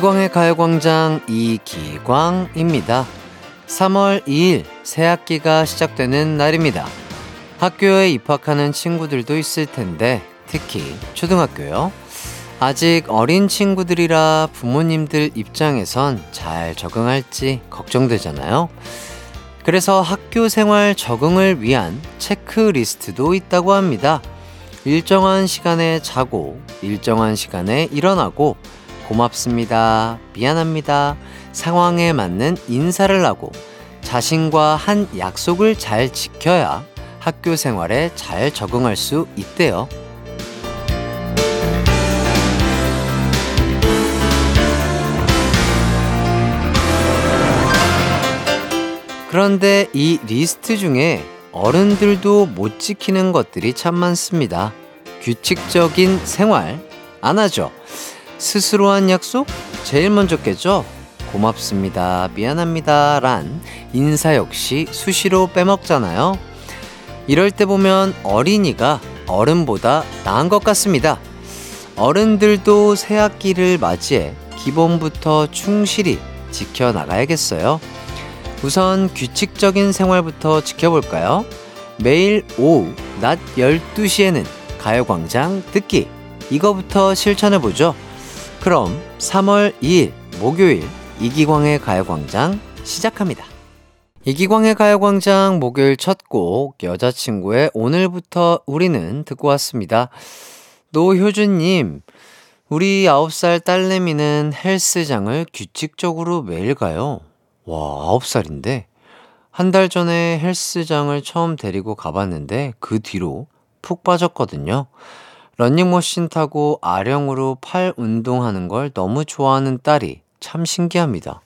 이기광의 가요광장 이기광입니다. 3월 2일 새 학기가 시작되는 날입니다. 학교에 입학하는 친구들도 있을 텐데 특히 초등학교요. 아직 어린 친구들이라 부모님들 입장에선 잘 적응할지 걱정되잖아요. 그래서 학교 생활 적응을 위한 체크리스트도 있다고 합니다. 일정한 시간에 자고, 일정한 시간에 일어나고, 고맙습니다. 미안합니다. 상황에 맞는 인사를 하고, 자신과 한 약속을 잘 지켜야 학교 생활에 잘 적응할 수 있대요. 그런데 이 리스트 중에 어른들도 못 지키는 것들이 참 많습니다. 규칙적인 생활 안 하죠. 스스로 한 약속 제일 먼저 깨죠. 고맙습니다. 미안합니다. 란 인사 역시 수시로 빼먹잖아요. 이럴 때 보면 어린이가 어른보다 나은 것 같습니다. 어른들도 새 학기를 맞이해 기본부터 충실히 지켜나가야겠어요. 우선 규칙적인 생활부터 지켜볼까요? 매일 오후 낮 12시에는 가요광장 듣기. 이거부터 실천해보죠. 그럼 3월 2일 목요일 이기광의 가요광장 시작합니다. 이기광의 가요광장 목요일 첫 곡 여자친구의 오늘부터 우리는 듣고 왔습니다. 노효준님, 우리 9살 딸내미는 헬스장을 규칙적으로 매일 가요. 와, 아홉 살인데 한 달 전에 헬스장을 처음 데리고 가봤는데 그 뒤로 푹 빠졌거든요. 런닝머신 타고 아령으로 팔 운동하는 걸 너무 좋아하는 딸이 참 신기합니다.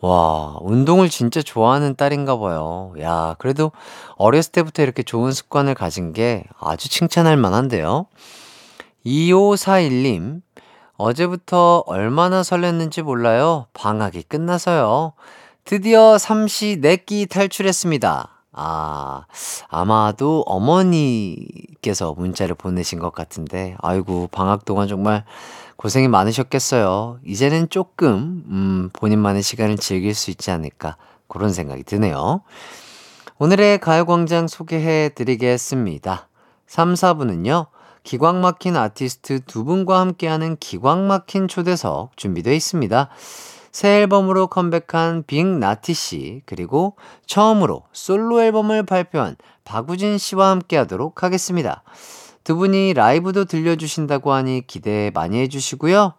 와, 운동을 진짜 좋아하는 딸인가 봐요. 야, 그래도 어렸을 때부터 이렇게 좋은 습관을 가진 게 아주 칭찬할 만한데요. 2541님, 어제부터 얼마나 설렜는지 몰라요. 방학이 끝나서요. 드디어 삼시 내끼 탈출했습니다. 아, 아마도 어머니께서 문자를 보내신 것 같은데, 아이고, 방학 동안 정말 고생이 많으셨겠어요. 이제는 조금, 음, 본인만의 시간을 즐길 수 있지 않을까, 그런 생각이 드네요. 오늘의 가요광장 소개해 드리겠습니다. 3, 4부는요, 기광 막힌 아티스트 두 분과 함께하는 기광 막힌 초대석 준비되어 있습니다. 새 앨범으로 컴백한 빅나티 씨, 그리고 처음으로 솔로 앨범을 발표한 박우진 씨와 함께 하도록 하겠습니다. 두 분이 라이브도 들려주신다고 하니 기대 많이 해주시고요.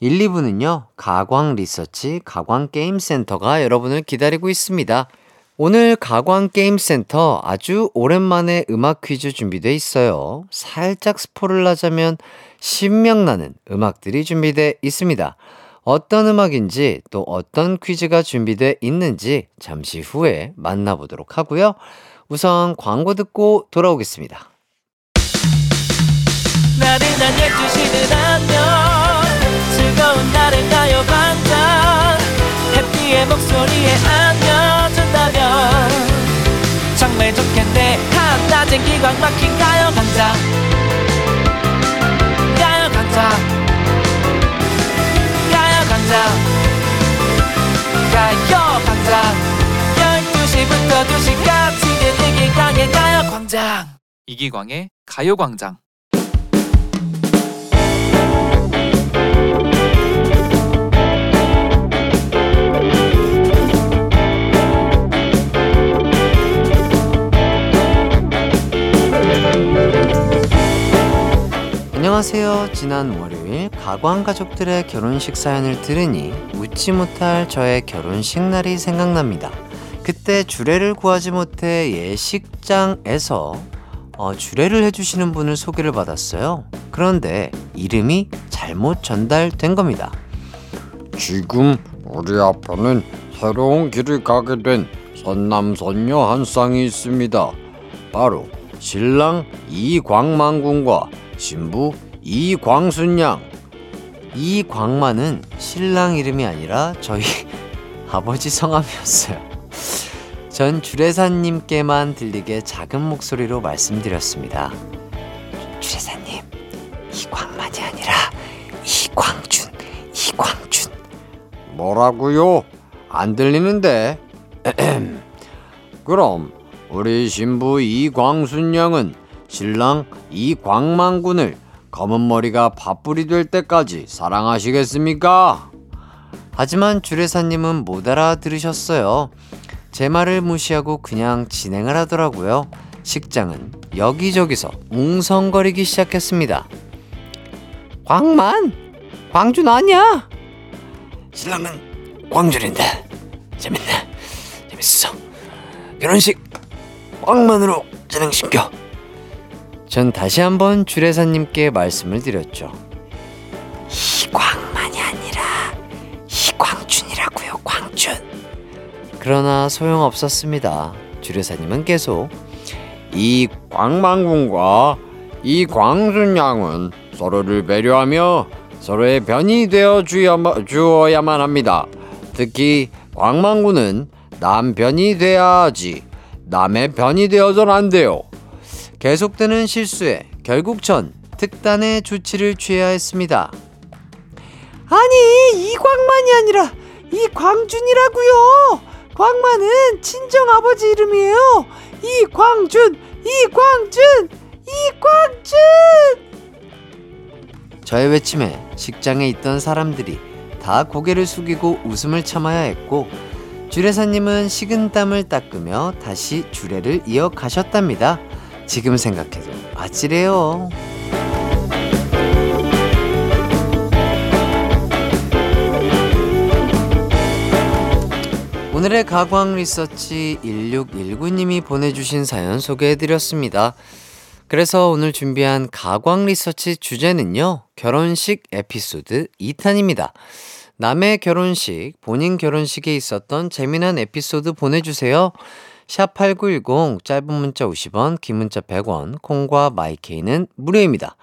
1, 2부는요, 가광 리서치, 가광 게임센터가 여러분을 기다리고 있습니다. 오늘 가광게임센터 아주 오랜만에 음악 퀴즈 준비돼 있어요. 살짝 스포를 하자면 신명나는 음악들이 준비돼 있습니다. 어떤 음악인지 또 어떤 퀴즈가 준비돼 있는지 잠시 후에 만나보도록 하고요. 우선 광고 듣고 돌아오겠습니다. 나른한 12시는 안녕. 즐거운 날을 가요 반짝. 해피의 목소리에 안겨준다면. 정말 좋겠네. 한낮엔 기광 막힌 가요광장 가요 광장. 12시부터 2시까지 이기광의 가요광장. 이기광의 가요광장 안녕하세요. 지난 월요일 가광 가족들의 결혼식 사연을 들으니 웃지 못할 저의 결혼식 날이 생각납니다. 그때 주례를 구하지 못해 예식장에서 어, 주례를 해주시는 분을 소개를 받았어요. 그런데 이름이 잘못 전달된 겁니다. 지금 우리 앞에는 새로운 길을 가게 된 선남선녀 한 쌍이 있습니다. 바로 신랑 이광만 군과 신부 이광순 양. 이광만은 신랑 이름이 아니라 저희 아버지 성함이었어요. 전 주례사님께만 들리게 작은 목소리로 말씀드렸습니다. 주례사님, 이광만이 아니라 이광준, 이광준. 뭐라고요? 안 들리는데. 그럼 우리 신부 이광순 양은 신랑 이광만군을 검은 머리가 밥풀이 될 때까지 사랑하시겠습니까? 하지만 주례사님은 못 알아들으셨어요. 제 말을 무시하고 그냥 진행을 하더라고요. 식장은 여기저기서 웅성거리기 시작했습니다. 광만! 광준 아니야? 신랑은 광준인데 재밌네 재밌어 결혼식 광만으로 진행시켜 전 다시 한번 주례사님께 말씀을 드렸죠. 이광만이 아니라 이광준이라고요 광준 그러나 소용없었습니다. 주례사님은 계속 이 광만군과 이 광순 양은 서로를 배려하며 서로의 변이 되어 주어야만 합니다. 특히 광만군은 남편이 돼야지 남의 편이 되어선 안 돼요. 계속되는 실수에 결국 전 특단의 조치를 취해야 했습니다. 아니 이광만이 아니라 이광준이라고요. 광만은 친정 아버지 이름이에요. 이광준, 이광준, 이광준. 저의 외침에 식장에 있던 사람들이 다 고개를 숙이고 웃음을 참아야 했고 주례사님은 식은 땀을 닦으며 다시 주례를 이어가셨답니다. 지금 생각해도 아찔해요. 오늘의 가광 리서치 1619님이 보내주신 사연 소개해드렸습니다. 그래서 오늘 준비한 가광 리서치 주제는요, 결혼식 에피소드 2탄입니다. 남의 결혼식, 본인 결혼식에 있었던 재미난 에피소드 보내주세요. 샵8910, 짧은 문자 50원, 긴 문자 100원, 콩과 마이케이는 무료입니다.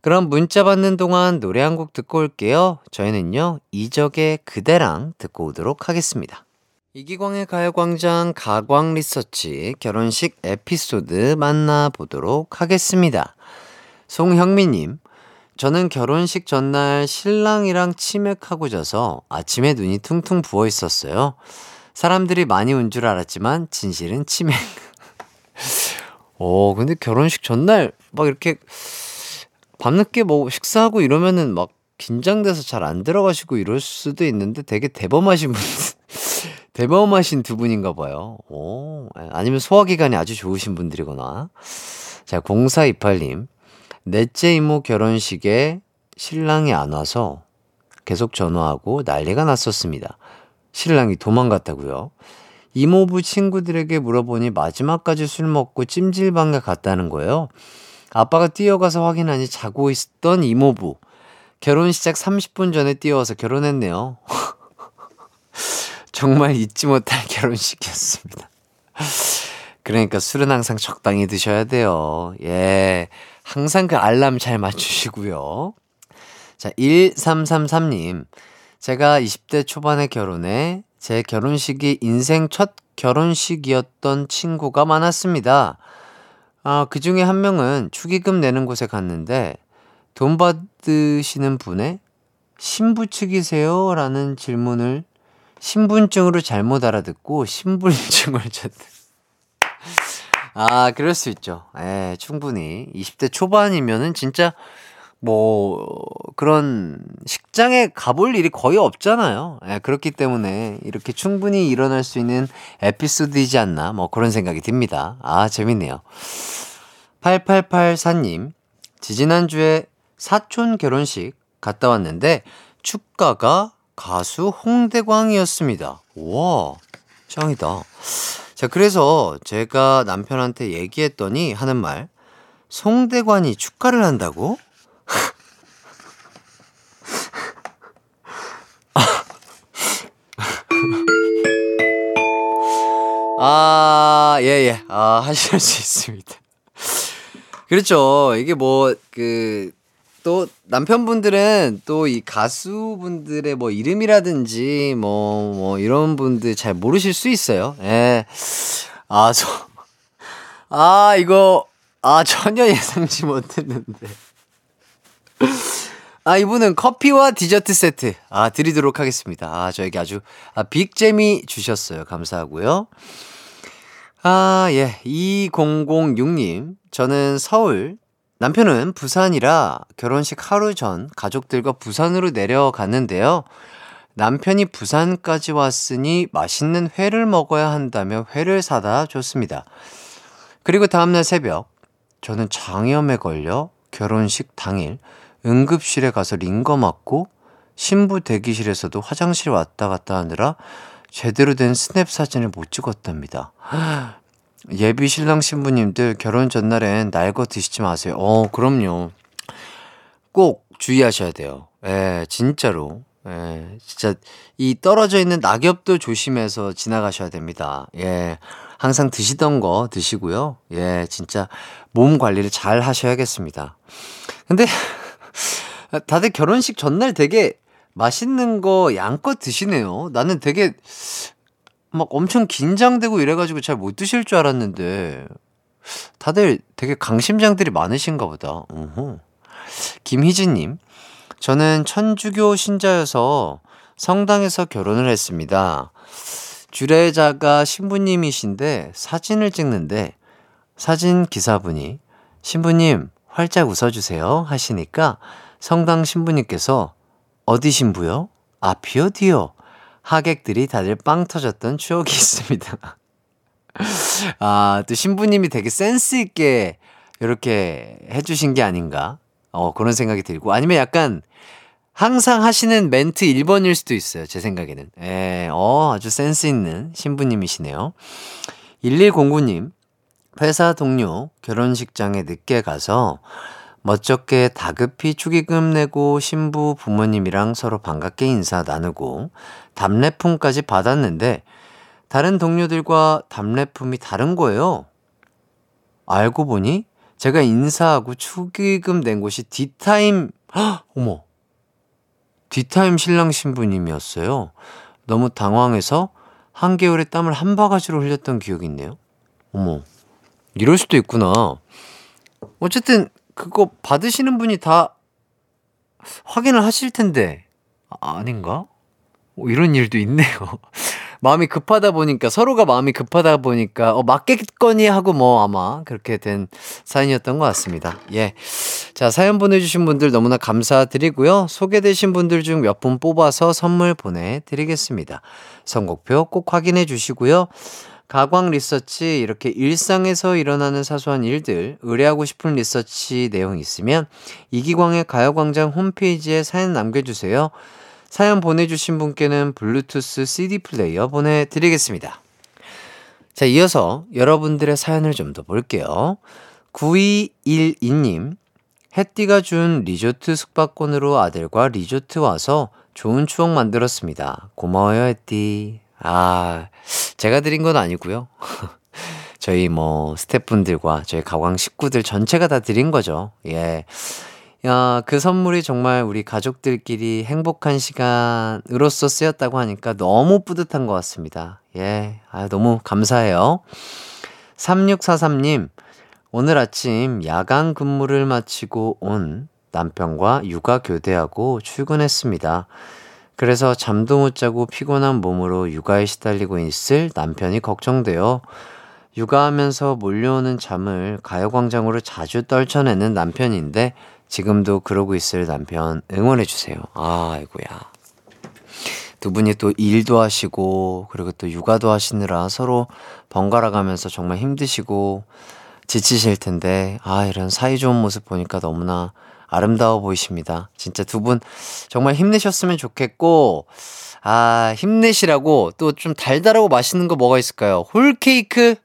그럼 문자 받는 동안 노래 한 곡 듣고 올게요. 저희는요, 이적의 그대랑 듣고 오도록 하겠습니다. 이기광의 가요광장 가광 리서치 결혼식 에피소드 만나보도록 하겠습니다. 송형미님, 저는 결혼식 전날 신랑이랑 치맥하고 자서 아침에 눈이 퉁퉁 부어 있었어요. 사람들이 많이 온줄 알았지만 진실은 치맥. 어, 근데 결혼식 전날 막 이렇게 밤늦게 뭐 식사하고 이러면은 막 긴장돼서 잘 안 들어가시고 이럴 수도 있는데 되게 대범하신 분, 대범하신 두 분인가 봐요. 오, 아니면 소화기관이 아주 좋으신 분들이거나. 자, 0428님. 넷째 이모 결혼식에 신랑이 안 와서 계속 전화하고 난리가 났었습니다. 신랑이 도망갔다고요. 이모부 친구들에게 물어보니 마지막까지 술 먹고 찜질방에 갔다는 거예요. 아빠가 뛰어가서 확인하니 자고 있던 이모부. 결혼 시작 30분 전에 뛰어와서 결혼했네요. 정말 잊지 못할 결혼식이었습니다. 그러니까 술은 항상 적당히 드셔야 돼요. 예. 항상 그 알람 잘 맞추시고요. 자, 1333님. 제가 20대 초반에 결혼해 제 결혼식이 인생 첫 결혼식이었던 친구가 많았습니다. 아, 그 중에 한 명은 축의금 내는 곳에 갔는데 돈 받으시는 분의 신부 측이세요? 라는 질문을 신분증으로 잘못 알아듣고 신분증을 줬대. 아, 그럴 수 있죠. 예, 충분히. 20대 초반이면은 진짜 뭐 그런 식장에 가볼 일이 거의 없잖아요. 예, 그렇기 때문에 이렇게 충분히 일어날 수 있는 에피소드이지 않나 뭐 그런 생각이 듭니다. 아, 재밌네요. 8884님, 지지난주에 사촌 결혼식 갔다 왔는데 축가가 가수 홍대광이었습니다. 와, 짱이다. 자, 그래서 제가 남편한테 얘기했더니 하는 말, 송대관이 축가를 한다고? 아, 예, 예. 아, 하실 수 있습니다. 그렇죠. 이게 뭐, 그, 또 남편분들은 또 이 가수분들의 뭐 이름이라든지 뭐, 뭐 이런 분들 잘 모르실 수 있어요. 예. 아, 저, 아, 이거, 아, 전혀 예상치 못했는데. 아, 이분은 커피와 디저트 세트, 아, 드리도록 하겠습니다. 아, 저에게 아주, 아, 빅잼이 주셨어요. 감사하고요. 아, 예. 2006님. 저는 서울, 남편은 부산이라 결혼식 하루 전 가족들과 부산으로 내려갔는데요. 남편이 부산까지 왔으니 맛있는 회를 먹어야 한다며 회를 사다 줬습니다. 그리고 다음날 새벽, 저는 장염에 걸려 결혼식 당일 응급실에 가서 링거 맞고 신부 대기실에서도 화장실 왔다 갔다 하느라 제대로 된 스냅 사진을 못 찍었답니다. 예비 신랑 신부님들 결혼 전날엔 날거 드시지 마세요. 어, 그럼요. 꼭 주의하셔야 돼요. 예, 진짜로. 예, 진짜 이 떨어져 있는 낙엽도 조심해서 지나가셔야 됩니다. 예. 항상 드시던 거 드시고요. 예, 진짜 몸 관리를 잘 하셔야겠습니다. 근데 다들 결혼식 전날 되게 맛있는 거 양껏 드시네요. 나는 되게 막 엄청 긴장되고 이래가지고 잘 못 드실 줄 알았는데 다들 되게 강심장들이 많으신가 보다. 우후. 김희진님, 저는 천주교 신자여서 성당에서 결혼을 했습니다. 주례자가 신부님이신데 사진을 찍는데 사진 기사분이 신부님 활짝 웃어주세요 하시니까 성당 신부님께서 어디 신부요? 아, 비어디요. 하객들이 다들 빵 터졌던 추억이 있습니다. 아, 또 신부님이 되게 센스있게 이렇게 해주신 게 아닌가. 어, 그런 생각이 들고. 아니면 약간 항상 하시는 멘트 1번일 수도 있어요. 제 생각에는. 예, 어, 아주 센스 있는 신부님이시네요. 1109님, 회사 동료 결혼식장에 늦게 가서 멋쩍게 다급히 축의금 내고 신부 부모님이랑 서로 반갑게 인사 나누고 답례품까지 받았는데 다른 동료들과 답례품이 다른 거예요. 알고 보니 제가 인사하고 축의금 낸 곳이 뒷타임, 헉, 어머, 뒷타임 신랑 신부님이었어요. 너무 당황해서 한개월의 땀을 한 바가지로 흘렸던 기억이 있네요. 어머, 이럴 수도 있구나. 어쨌든 그거 받으시는 분이 다 확인을 하실 텐데 아, 아닌가? 어, 이런 일도 있네요. 마음이 급하다 보니까 서로가 마음이 급하다 보니까 어 맞겠거니 하고 뭐 아마 그렇게 된 사연이었던 것 같습니다. 예. 자, 사연 보내 주신 분들 너무나 감사드리고요. 소개되신 분들 중 몇 분 뽑아서 선물 보내 드리겠습니다. 선곡표 꼭 확인해 주시고요. 가광 리서치 이렇게 일상에서 일어나는 사소한 일들 의뢰하고 싶은 리서치 내용 있으면 이기광의 가요광장 홈페이지에 사연 남겨주세요. 사연 보내주신 분께는 블루투스 CD 플레이어 보내드리겠습니다. 자, 이어서 여러분들의 사연을 좀 더 볼게요. 9212님, 햇띠가 준 리조트 숙박권으로 아들과 리조트 와서 좋은 추억 만들었습니다. 고마워요, 햇띠. 아, 제가 드린 건 아니고요. 저희 뭐 스태프분들과 저희 가광 식구들 전체가 다 드린 거죠. 예. 야, 그 선물이 정말 우리 가족들끼리 행복한 시간으로서 쓰였다고 하니까 너무 뿌듯한 것 같습니다. 예, 아, 너무 감사해요. 3643님, 오늘 아침 야간 근무를 마치고 온 남편과 육아 교대하고 출근했습니다. 그래서 잠도 못 자고 피곤한 몸으로 육아에 시달리고 있을 남편이 걱정돼요. 육아하면서 몰려오는 잠을 가요광장으로 자주 떨쳐내는 남편인데 지금도 그러고 있을 남편 응원해주세요. 아이고야. 두 분이 또 일도 하시고, 그리고 또 육아도 하시느라 서로 번갈아 가면서 정말 힘드시고, 지치실 텐데, 아, 이런 사이 좋은 모습 보니까 너무나 아름다워 보이십니다. 진짜 두 분 정말 힘내셨으면 좋겠고, 아, 힘내시라고 또 좀 달달하고 맛있는 거 뭐가 있을까요? 홀케이크?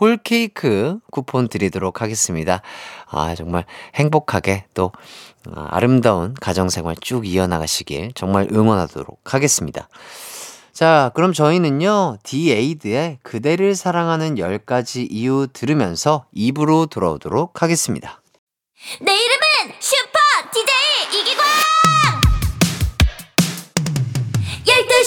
홀케이크 쿠폰 드리도록 하겠습니다. 아, 정말 행복하게 또 아, 아름다운 가정생활 쭉 이어나가시길 정말 응원하도록 하겠습니다. 자, 그럼 저희는요, 디에이드의 그대를 사랑하는 10가지 이유 들으면서 입으로 돌아오도록 하겠습니다. 내 이름은 슈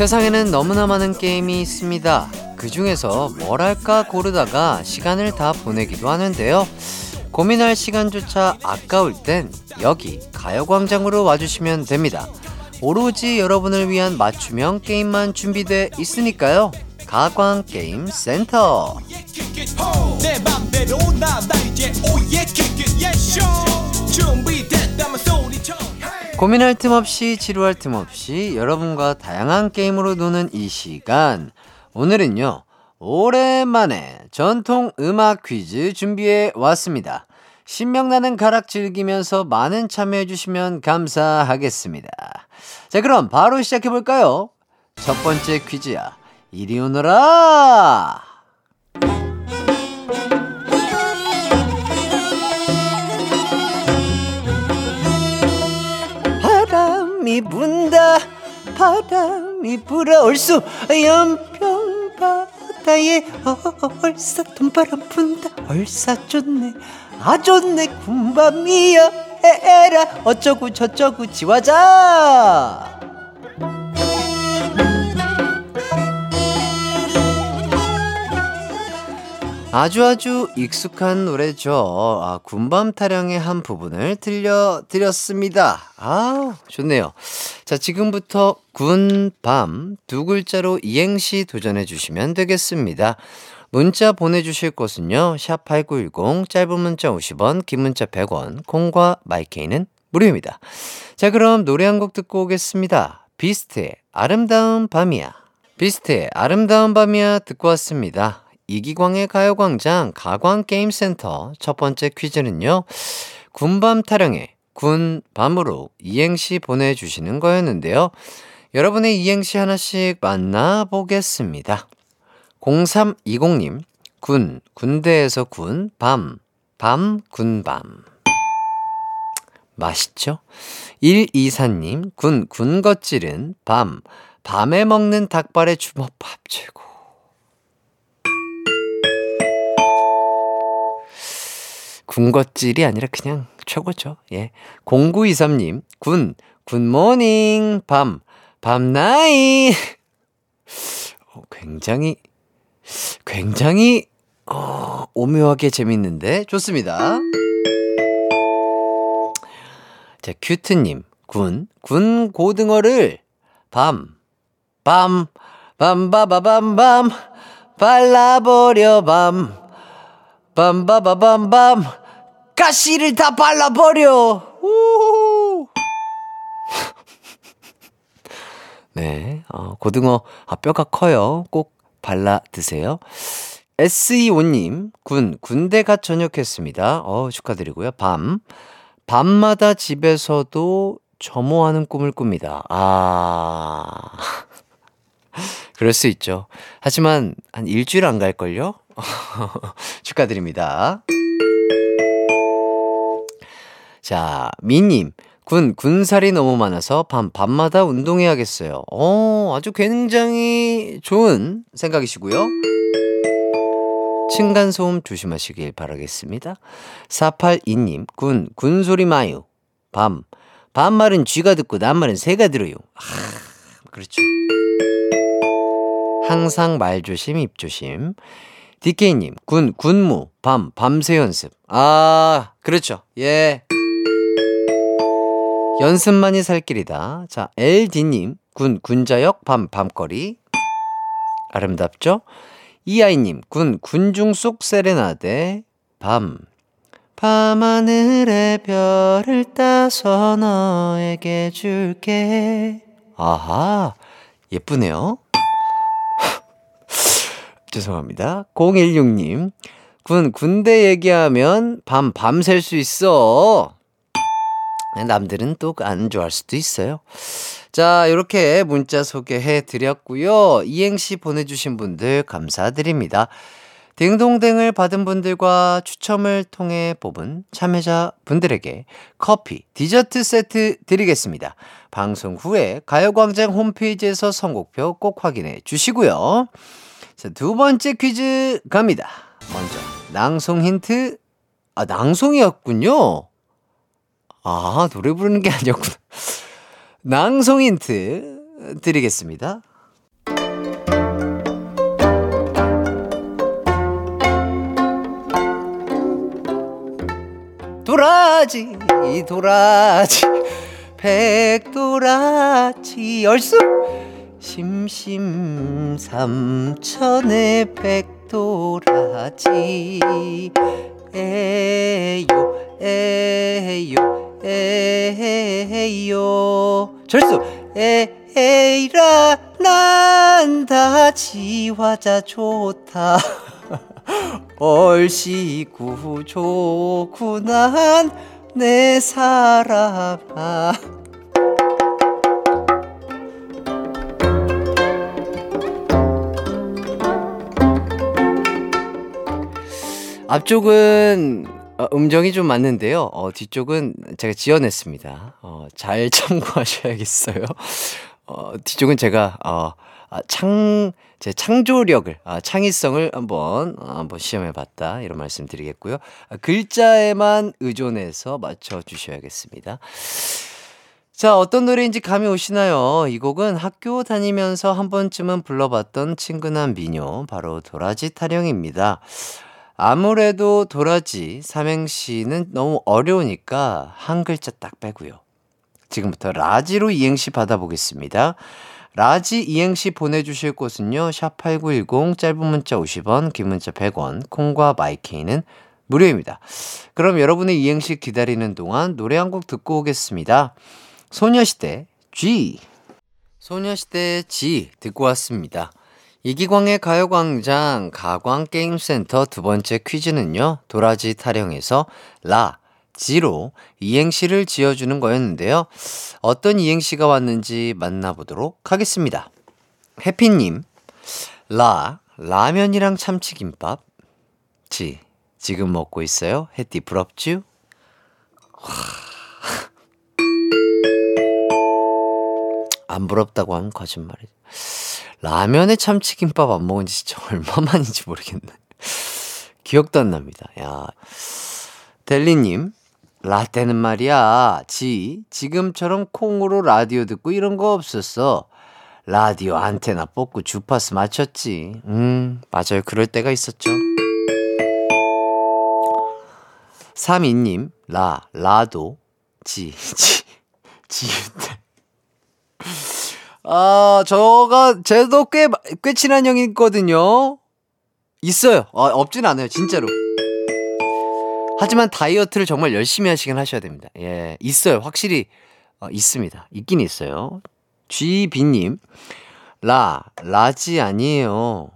세상에는 너무나 많은 게임이 있습니다. 그 중에서 뭘 할까 고르다가 시간을 다 보내기도 하는데요. 고민할 시간조차 아까울 땐 여기 가요광장으로 와주시면 됩니다. 오로지 여러분을 위한 맞춤형 게임만 준비돼 있으니까요. 가광 게임 센터. 고민할 틈 없이 지루할 틈 없이 여러분과 다양한 게임으로 노는 이 시간. 오늘은요. 오랜만에 전통 음악 퀴즈 준비해 왔습니다. 신명나는 가락 즐기면서 많은 참여해 주시면 감사하겠습니다. 자, 그럼 바로 시작해 볼까요? 첫 번째 퀴즈야. 이리 오너라! 바람이 분다. 바람이 불어올 수 연평 바다에 얼싸 돈바람 분다. 얼싸 좋네. 아 좋네. 군밤이야 에라. 어쩌고 저쩌고 지화자 아주 아주 익숙한 노래죠. 아, 군밤 타령의 한 부분을 들려드렸습니다. 아, 좋네요. 자, 지금부터 군밤 두 글자로 이행시 도전해 주시면 되겠습니다. 문자 보내주실 곳은요, 샵8910, 짧은 문자 50원, 긴 문자 100원, 콩과 마이케이는 무료입니다. 자, 그럼 노래 한 곡 듣고 오겠습니다. 비스트의 아름다운 밤이야. 비스트의 아름다운 밤이야 듣고 왔습니다. 이기광의 가요광장 가광게임센터 첫 번째 퀴즈는요. 군밤 타령에 군밤으로 이행시 보내주시는 거였는데요. 여러분의 이행시 하나씩 만나보겠습니다. 0320님, 군, 군대에서 군, 밤, 밤, 군밤. 맛있죠? 124님, 군, 군것질은 밤, 밤에 먹는 닭발의 주먹밥 최고. 군것질이 아니라 그냥 최고죠. 예. 0923님, 군, 굿모닝, 밤, 밤나이. 어, 굉장히, 굉장히, 어, 오묘하게 재밌는데, 좋습니다. 자, 큐트님, 군, 군 고등어를 밤, 밤, 밤바바밤밤, 발라버려 밤, 밤바바밤밤, 가시를 다 발라버려! 우후. 네, 어, 고등어, 아, 뼈가 커요. 꼭 발라 드세요. SE5님, 군, 군대 가 전역했습니다. 어, 축하드리고요. 밤. 밤마다 집에서도 점호하는 꿈을 꿉니다. 아. 그럴 수 있죠. 하지만 한 일주일 안 갈걸요? 축하드립니다. 자, 미님. 군, 군살이 너무 많아서 밤, 밤마다 운동해야겠어요. 어, 아주 굉장히 좋은 생각이시고요. 층간소음 조심하시길 바라겠습니다. 482님, 군, 군소리 마요. 밤, 반말은 쥐가 듣고 낱말은 새가 들어요. 아, 그렇죠. 항상 말조심, 입조심. DK님, 군, 군무, 밤, 밤새 연습. 아, 그렇죠. 예. 연습만이 살 길이다. 자, LD님, 군, 군자역, 밤, 밤거리. 아름답죠? 이아이님, 군, 군중 속 세레나데, 밤. 밤하늘의 별을 따서 너에게 줄게. 아하, 예쁘네요. 죄송합니다. 016님, 군, 군대 얘기하면 밤, 밤샐 수 있어. 남들은 또 안 좋아할 수도 있어요. 자, 이렇게 문자 소개해 드렸고요. 이행시 보내주신 분들 감사드립니다. 딩동댕을 받은 분들과 추첨을 통해 뽑은 참여자 분들에게 커피, 디저트 세트 드리겠습니다. 방송 후에 가요광장 홈페이지에서 선곡표 꼭 확인해 주시고요. 자, 두 번째 퀴즈 갑니다. 먼저, 낭송 힌트. 아, 낭송이었군요. 아, 노래 부르는 게 아니었구나. 낭송 힌트 드리겠습니다. 도라지 도라지 백도라지 얼쑤 심심삼천의 백도라지. 에요 에요 에요. 절수. 에이라 난다 지화자 좋다. 얼씨구 좋구난 내 사람아 앞쪽은 어, 음정이 좀 맞는데요. 어, 뒤쪽은 제가 지어냈습니다. 어, 잘 참고하셔야겠어요. 어, 뒤쪽은 제가 어, 아, 창, 제 창조력을, 아, 창의성을 한번, 어, 한번 시험해봤다. 이런 말씀 드리겠고요. 아, 글자에만 의존해서 맞춰주셔야겠습니다. 자, 어떤 노래인지 감이 오시나요? 이 곡은 학교 다니면서 한 번쯤은 불러봤던 친근한 민요, 바로 도라지 타령입니다. 아무래도 도라지 삼행시는 너무 어려우니까 한 글자 딱 빼고요. 지금부터 라지로 이행시 받아보겠습니다. 라지 이행시 보내주실 곳은요. 샵8910 짧은 문자 50원 긴 문자 100원 콩과 마이케이는 무료입니다. 그럼 여러분의 이행시 기다리는 동안 노래 한 곡 듣고 오겠습니다. 소녀시대 Gee 소녀시대 Gee 듣고 왔습니다. 이기광의 가요광장 가광게임센터 두 번째 퀴즈는요. 도라지 타령에서 라, 지로 이행시를 지어주는 거였는데요. 어떤 이행시가 왔는지 만나보도록 하겠습니다. 해피님, 라, 라면이랑 참치김밥. 지, 지금 먹고 있어요? 해띠 부럽쥬? 안 부럽다고 하면 거짓말이지. 라면에 참치김밥 안 먹은 지 진짜 얼마만인지 모르겠네. 기억도 안 납니다. 야. 델리님, 라떼는 말이야. 지, 지금처럼 콩으로 라디오 듣고 이런 거 없었어. 라디오 안테나 뽑고 주파수 맞췄지. 음, 맞아요. 그럴 때가 있었죠. 32님, 라, 라도, 지, 지, 지윤데. 아, 저가, 쟤도 꽤, 꽤 친한 형이 있거든요. 있어요. 아, 없진 않아요. 진짜로. 하지만 다이어트를 정말 열심히 하시긴 하셔야 됩니다. 예, 있어요. 확실히, 어, 있습니다. 있긴 있어요. GB님, 라, large 아니에요.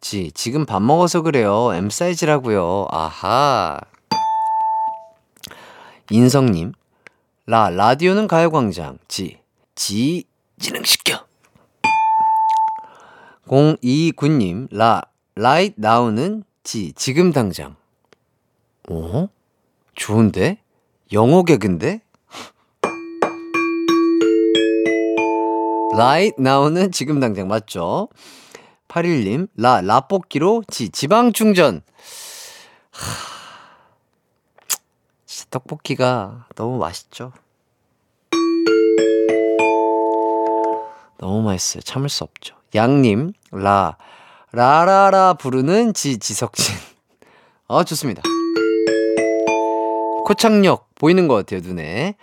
지, 지금 밥 먹어서 그래요. M 사이즈라고요. 아하. 인성님, 라, 라디오는 가요광장. 지, 지, 진행시켜. 029님, 라, right now는 지, 지금 당장. 어? 좋은데? 영어 개그인데? right now는 지금 당장 맞죠? 81님, 라, 라볶이로 지, 지방 충전. 하, 떡볶이가 너무 맛있죠? 너무 맛있어요. 참을 수 없죠. 양님, 라, 라라라 부르는 지, 지석진. 아, 좋습니다. 코창력 보이는 것 같아요, 눈에.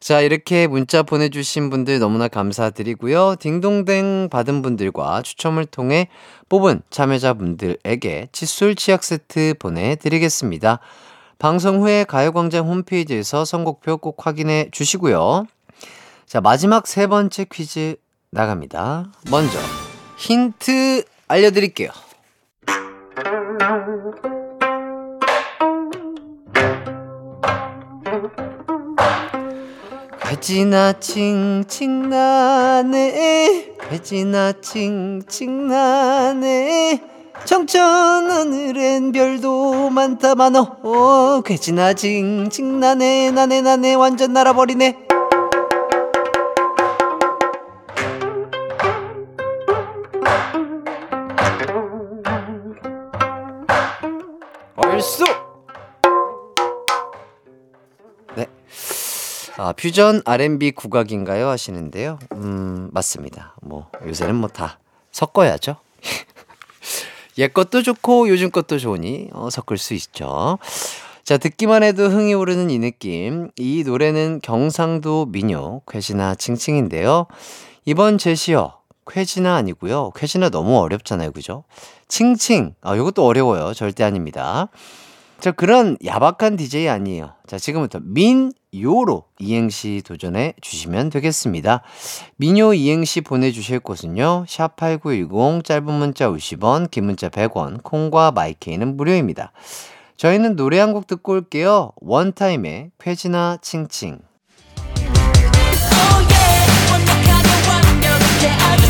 자, 이렇게 문자 보내주신 분들 너무나 감사드리고요. 딩동댕 받은 분들과 추첨을 통해 뽑은 참여자분들에게 칫솔 치약 세트 보내드리겠습니다. 방송 후에 가요광장 홈페이지에서 선곡표 꼭 확인해 주시고요. 자, 마지막 세 번째 퀴즈 나갑니다. 먼저, 힌트 알려드릴게요. 배지나 칭칭나네 배지나 칭칭나네 청천 하늘엔 별도 많다 많어 어, 괴지나 징징 나네 나네 나네 완전 날아버리네 아, 퓨전 R&B 국악인가요? 하시는데요. 음, 맞습니다. 뭐, 요새는 뭐 다 섞어야죠. 옛 것도 좋고 요즘 것도 좋으니 어, 섞을 수 있죠. 자, 듣기만 해도 흥이 오르는 이 느낌. 이 노래는 경상도 민요, 쾌지나 칭칭인데요. 이번 제시어, 쾌지나 아니고요. 쾌지나 너무 어렵잖아요. 그죠? 칭칭. 아, 이것도 어려워요. 절대 아닙니다. 저 그런 야박한 DJ 아니에요. 자, 지금부터 민요로 이행시 도전해 주시면 되겠습니다. 민요 이행시 보내주실 곳은요. 샵8910 짧은 문자 50원, 긴 문자 100원, 콩과 마이케이는 무료입니다. 저희는 노래 한 곡 듣고 올게요. 원타임의 쾌지나 칭칭. Oh yeah,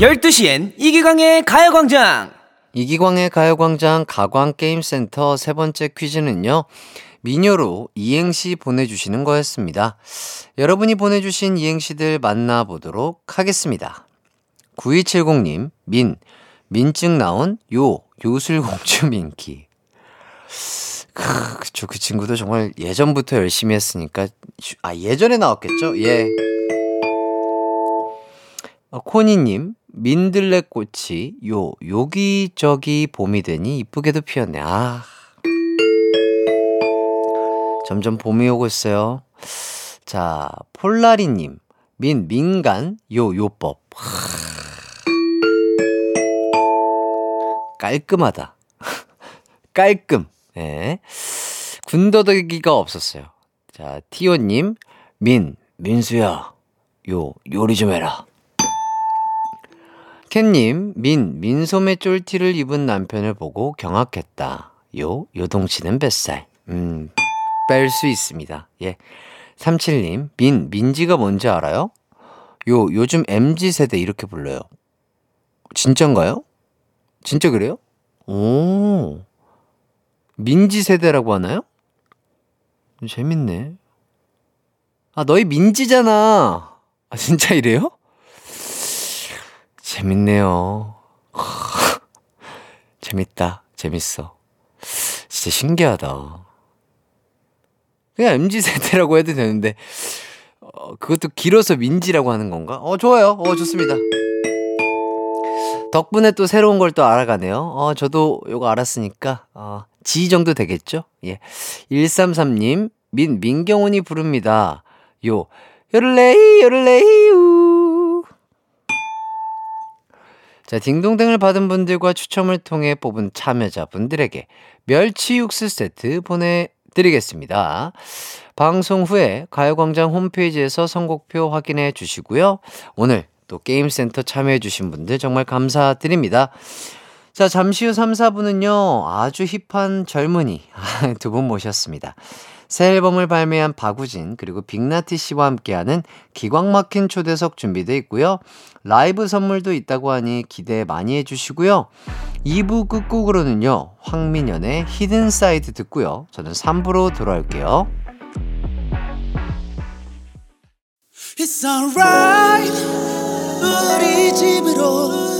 12시엔 이기광의 가요광장! 이기광의 가요광장 가광게임센터 세 번째 퀴즈는요, 미녀로 이행시 보내주시는 거였습니다. 여러분이 보내주신 이행시들 만나보도록 하겠습니다. 9270님, 민, 민증 나온 요, 요술공주 민키. 크, 그쵸. 그 친구도 정말 예전부터 열심히 했으니까, 아, 예전에 나왔겠죠? 예. 어, 코니님, 민들레꽃이 요, 여기저기 봄이 되니 이쁘게도 피었네. 아. 점점 봄이 오고 있어요. 자, 폴라리님, 민, 민간, 요, 요법. 깔끔하다. 깔끔. 예. 군더더기가 없었어요. 자, 티오님, 민, 민수야, 요, 요리 좀 해라. 캔님, 민, 민소매 쫄티를 입은 남편을 보고 경악했다. 요, 요동치는 뱃살. 음, 뺄 수 있습니다. 예. 37님, 민, 민지가 뭔지 알아요? 요, 요즘 MG세대 이렇게 불러요. 진짠가요? 진짜 그래요? 오. 민지 세대라고 하나요? 재밌네. 아, 너희 민지잖아. 아, 진짜 이래요? 재밌네요. 재밌다. 재밌어. 진짜 신기하다. 그냥 MZ 세대라고 해도 되는데, 어, 그것도 길어서 민지라고 하는 건가? 어, 좋아요. 어, 좋습니다. 덕분에 또 새로운 걸 또 알아가네요. 어, 저도 요거 알았으니까, 어, 지 정도 되겠죠? 예. 133님, 민, 민경훈이 부릅니다. 요, 요를레이, 요를레이, 우. 자, 딩동댕을 받은 분들과 추첨을 통해 뽑은 참여자분들에게 멸치 육수 세트 보내드리겠습니다. 방송 후에 가요광장 홈페이지에서 선곡표 확인해 주시고요. 오늘 또 게임센터 참여해 주신 분들 정말 감사드립니다. 자, 잠시 후 3, 4부는요, 아주 hip한 젊은이 두 분 모셨습니다. 새 앨범을 발매한 박우진, 그리고 빅나티 씨와 함께하는 기광 막힌 초대석 준비되어 있고요. 라이브 선물도 있다고 하니 기대 많이 해주시고요. 2부 끝곡으로는요, 황민현의 Hidden Side 듣고요. 저는 3부로 돌아올게요. It's alright 우리 집으로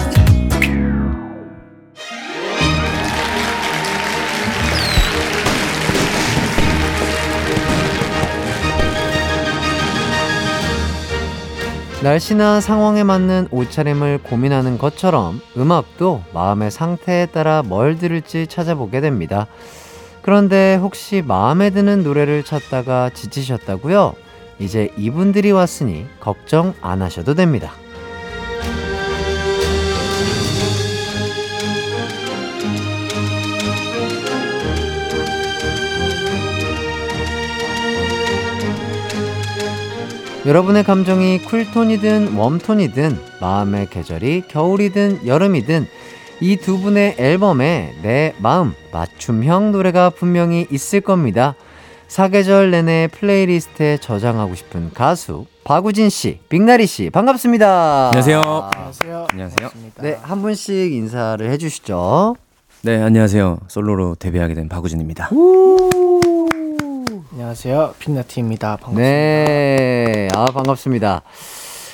날씨나 상황에 맞는 옷차림을 고민하는 것처럼 음악도 마음의 상태에 따라 뭘 들을지 찾아보게 됩니다. 그런데 혹시 마음에 드는 노래를 찾다가 지치셨다고요? 이제 이분들이 왔으니 걱정 안 하셔도 됩니다. 여러분의 감정이 쿨톤이든 웜톤이든 마음의 계절이 겨울이든 여름이든 이 두 분의 앨범에 내 마음 맞춤형 노래가 분명히 있을 겁니다. 사계절 내내 playlist에 저장하고 싶은 가수 박우진 씨, 빅나티 씨 반갑습니다. 안녕하세요. 안녕하세요. 안녕하세요. 네, 한 분씩 인사를 해 주시죠. 네, 안녕하세요. 솔로로 데뷔하게 된 박우진입니다. 안녕하세요. 빅나티입니다. 반갑습니다. 네, 아 반갑습니다.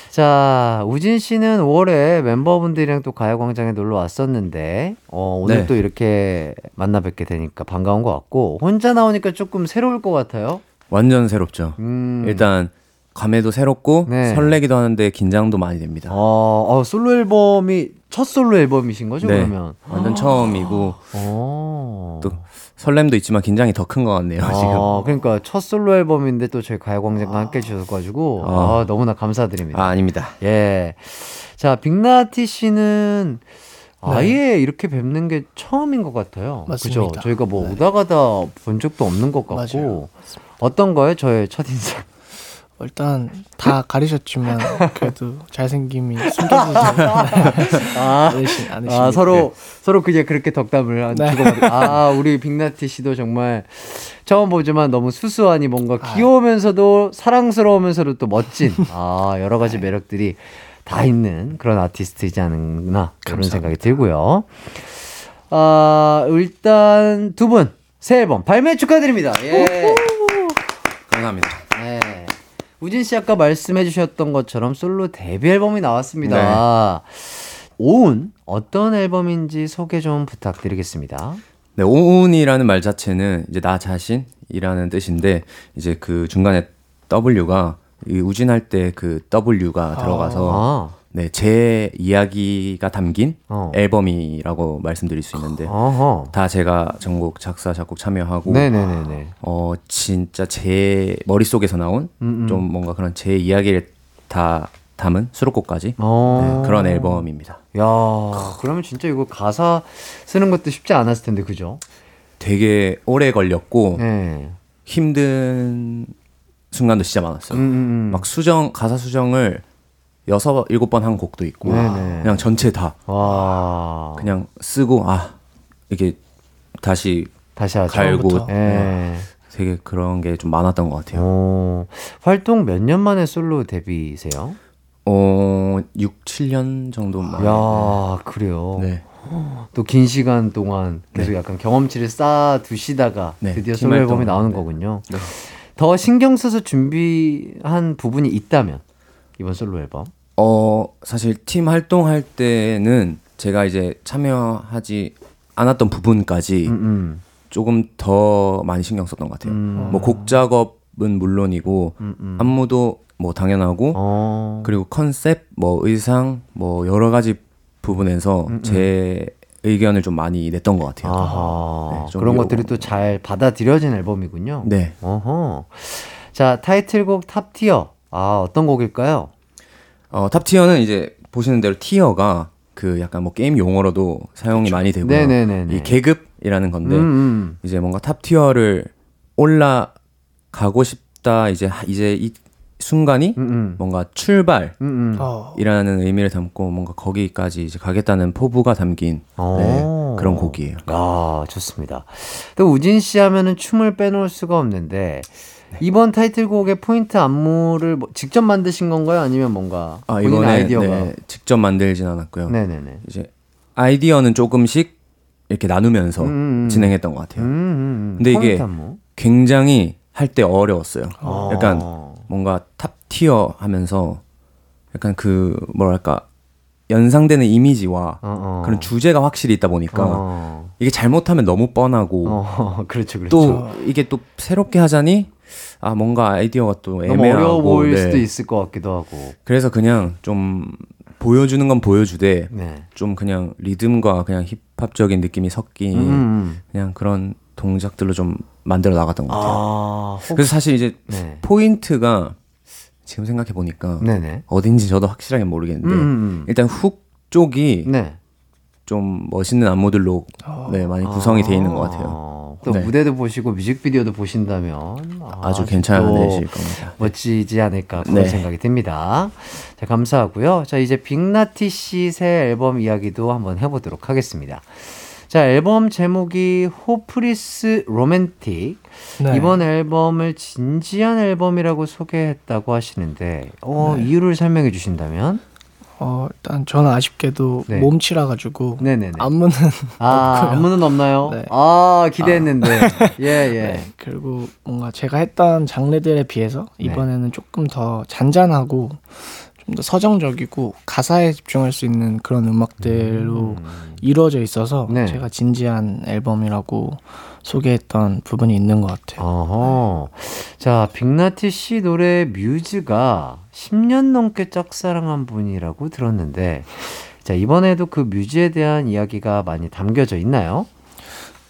자, 우진 씨는 5월에 멤버분들이랑 또 가요광장에 놀러 왔었는데, 어, 오늘 네. 또 이렇게 만나 뵙게 되니까 반가운 것 같고, 혼자 나오니까 조금 새로울 것 같아요. 완전 새롭죠. 음, 일단 감회도 새롭고 네. 설레기도 하는데 긴장도 많이 됩니다. 어, 어, 솔로 앨범이 첫 솔로 앨범이신 거죠, 네. 그러면? 완전 처음이고 어. 또 설렘도 있지만 긴장이 더 큰 것 같네요, 지금. 아, 그러니까 첫 솔로 앨범인데 또 저희 가요광장과 함께 해주셔가지고, 아, 아. 너무나 감사드립니다. 아, 아닙니다. 예. 자, 빅나티 씨는 아예 이렇게 뵙는 게 처음인 것 같아요. 네. 맞습니다. 그죠? 저희가 뭐 네. 오다 가다 본 적도 없는 것 같고. 맞아요. 어떤 거예요? 저의 첫인상. 일단 다 가리셨지만 그래도 잘생김이 숨겨지지 아, 않으시, 않으시니까. 아 서로, 서로 그냥 그렇게 덕담을 한 네. 주고받 아, 우리 빅나티 씨도 정말 처음 보지만 너무 수수하니 뭔가 아. 귀여우면서도 사랑스러우면서도 또 멋진, 아, 여러 가지 매력들이 다 있는 그런 아티스트이지 않나. 그런 감사합니다. 생각이 들고요. 아, 일단 두 분, 새 앨범 발매 축하드립니다. 예. 감사합니다. 네. 우진 씨 아까 말씀해 주셨던 것처럼 솔로 데뷔 앨범이 나왔습니다. 오운 어떤 앨범인지 소개 좀 부탁드리겠습니다. 네, 오운이라는 말 자체는 이제 나 자신이라는 뜻인데 이제 그 중간에 W가 이 우진할 때 그 W가 들어가서 아, 네, 제 이야기가 담긴 어. 앨범이라고 말씀드릴 수 있는데 어허. 다 제가 전곡 작사 작곡 참여하고 네네네네. 어 진짜 제 머릿속에서 나온 음, 음. 좀 뭔가 그런 제 이야기를 다 담은 수록곡까지 어. 네, 그런 앨범입니다. 야, 그러면 진짜 이거 가사 쓰는 것도 쉽지 않았을 텐데, 그죠? 되게 오래 걸렸고 네. 힘든 순간도 진짜 많았어요. 음, 음, 음. 막 수정 가사 수정을 여섯 일곱 번 한 곡도 있고 네네. 그냥 전체 다 와. 그냥 쓰고 아 이게 다시 다시 하죠. 갈고 처음부터. 예. 되게 그런 게 좀 많았던 것 같아요. 어, 활동 몇 년 만에 솔로 데뷔세요? 어, 6, 7년 정도 만에. 야, 그래요. 네. 또긴 시간 동안 계속 네. 약간 경험치를 쌓아 두시다가 네, 드디어 팀 솔로 앨범이. 나오는 네. 거군요. 네. 더 신경 써서 준비한 부분이 있다면 이번 솔로 앨범. 어, 사실 팀 활동할 때는 제가 이제 참여하지 않았던 부분까지 음, 음, 조금 더 많이 신경 썼던 것 같아요. 음. 뭐곡 작업은 물론이고 음, 음. 안무도 뭐 당연하고 어. 그리고 컨셉, 뭐 의상, 뭐 여러 가지 부분에서 음, 음. 제 의견을 좀 많이 냈던 것 같아요. 네, 좀 그런 요- 것들이 또 잘 받아들여진 앨범이군요. 네. 어허. 자, 타이틀곡 Top Tier. 아, 어떤 곡일까요? 어, Top Tier는 이제 보시는 대로 tier가 그 약간 뭐 게임 용어로도 사용이 많이 되고요. 네네네네. 이 계급이라는 건데 음, 음. 이제 뭔가 Top Tier를 올라가고 싶다 이제 하- 이제 이 순간이 음, 음. 뭔가 출발이라는 음, 음. 어, 의미를 담고 뭔가 거기까지 이제 가겠다는 포부가 담긴 어. 네, 그런 곡이에요. 아, 좋습니다. 또 우진 씨 하면은 춤을 빼놓을 수가 없는데 이번 타이틀곡의 포인트 안무를 뭐 직접 만드신 건가요? 아니면 뭔가 아 본인 이번에 아이디어가? 네, 직접 만들진 않았고요. 네네네. 이제 아이디어는 조금씩 이렇게 나누면서 음, 음. 진행했던 것 같아요. 음, 음, 음. 근데 이게 안무. 굉장히 할 때 어려웠어요. 어. 약간 뭔가 Top Tier 하면서 약간 그 뭐랄까 연상되는 이미지와 어, 어. 그런 주제가 확실히 있다 보니까 어. 이게 잘못하면 너무 뻔하고 어, 그렇죠, 그렇죠. 또 이게 또 새롭게 하자니 아 뭔가 아이디어가 또 애매하고 어려워 보일 네. 수도 있을 것 같기도 하고. 그래서 그냥 좀 보여주는 건 보여주되 네. 좀 그냥 리듬과 그냥 힙합적인 느낌이 섞인 음, 음. 그냥 그런 동작들로 좀 만들어 나갔던 것 같아요. 아, 혹... 그래서 사실 이제 네. 포인트가 지금 생각해 보니까. 어딘지 저도 확실하게 모르겠는데 음, 음. 일단 훅 쪽이 네. 좀 멋있는 안무들로 네 많이 구성이 돼 있는 것 같아요. 아, 또 네. 무대도 보시고 뮤직비디오도 보신다면 아주 또 괜찮으실 겁니다. 멋지지 않을까 그런 네. 생각이 듭니다. 자, 감사하고요. 자, 이제 빅나티 씨 새 앨범 이야기도 한번 해보도록 하겠습니다. 자, 앨범 제목이 Hopeless Romantic. 네. 이번 앨범을 진지한 앨범이라고 소개했다고 하시는데, 어, 네. 이유를 설명해 주신다면? 어, 일단 저는 아쉽게도 네. 몸치라 가지고 네네네. 안무는 아, 없고요. 안무는 없나요? 네. 아, 기대했는데. 예, 예. 네, 그리고 뭔가 제가 했던 장르들에 비해서 네. 이번에는 조금 더 잔잔하고 좀 더 서정적이고 가사에 집중할 수 있는 그런 음악들로 이루어져 있어서 네. 제가 진지한 앨범이라고 소개했던 부분이 있는 것 같아요. 어허. 자, 빅나티 씨 노래 뮤즈가 10년 넘게 짝사랑한 분이라고 들었는데, 자, 이번에도 그 뮤즈에 대한 이야기가 많이 담겨져 있나요?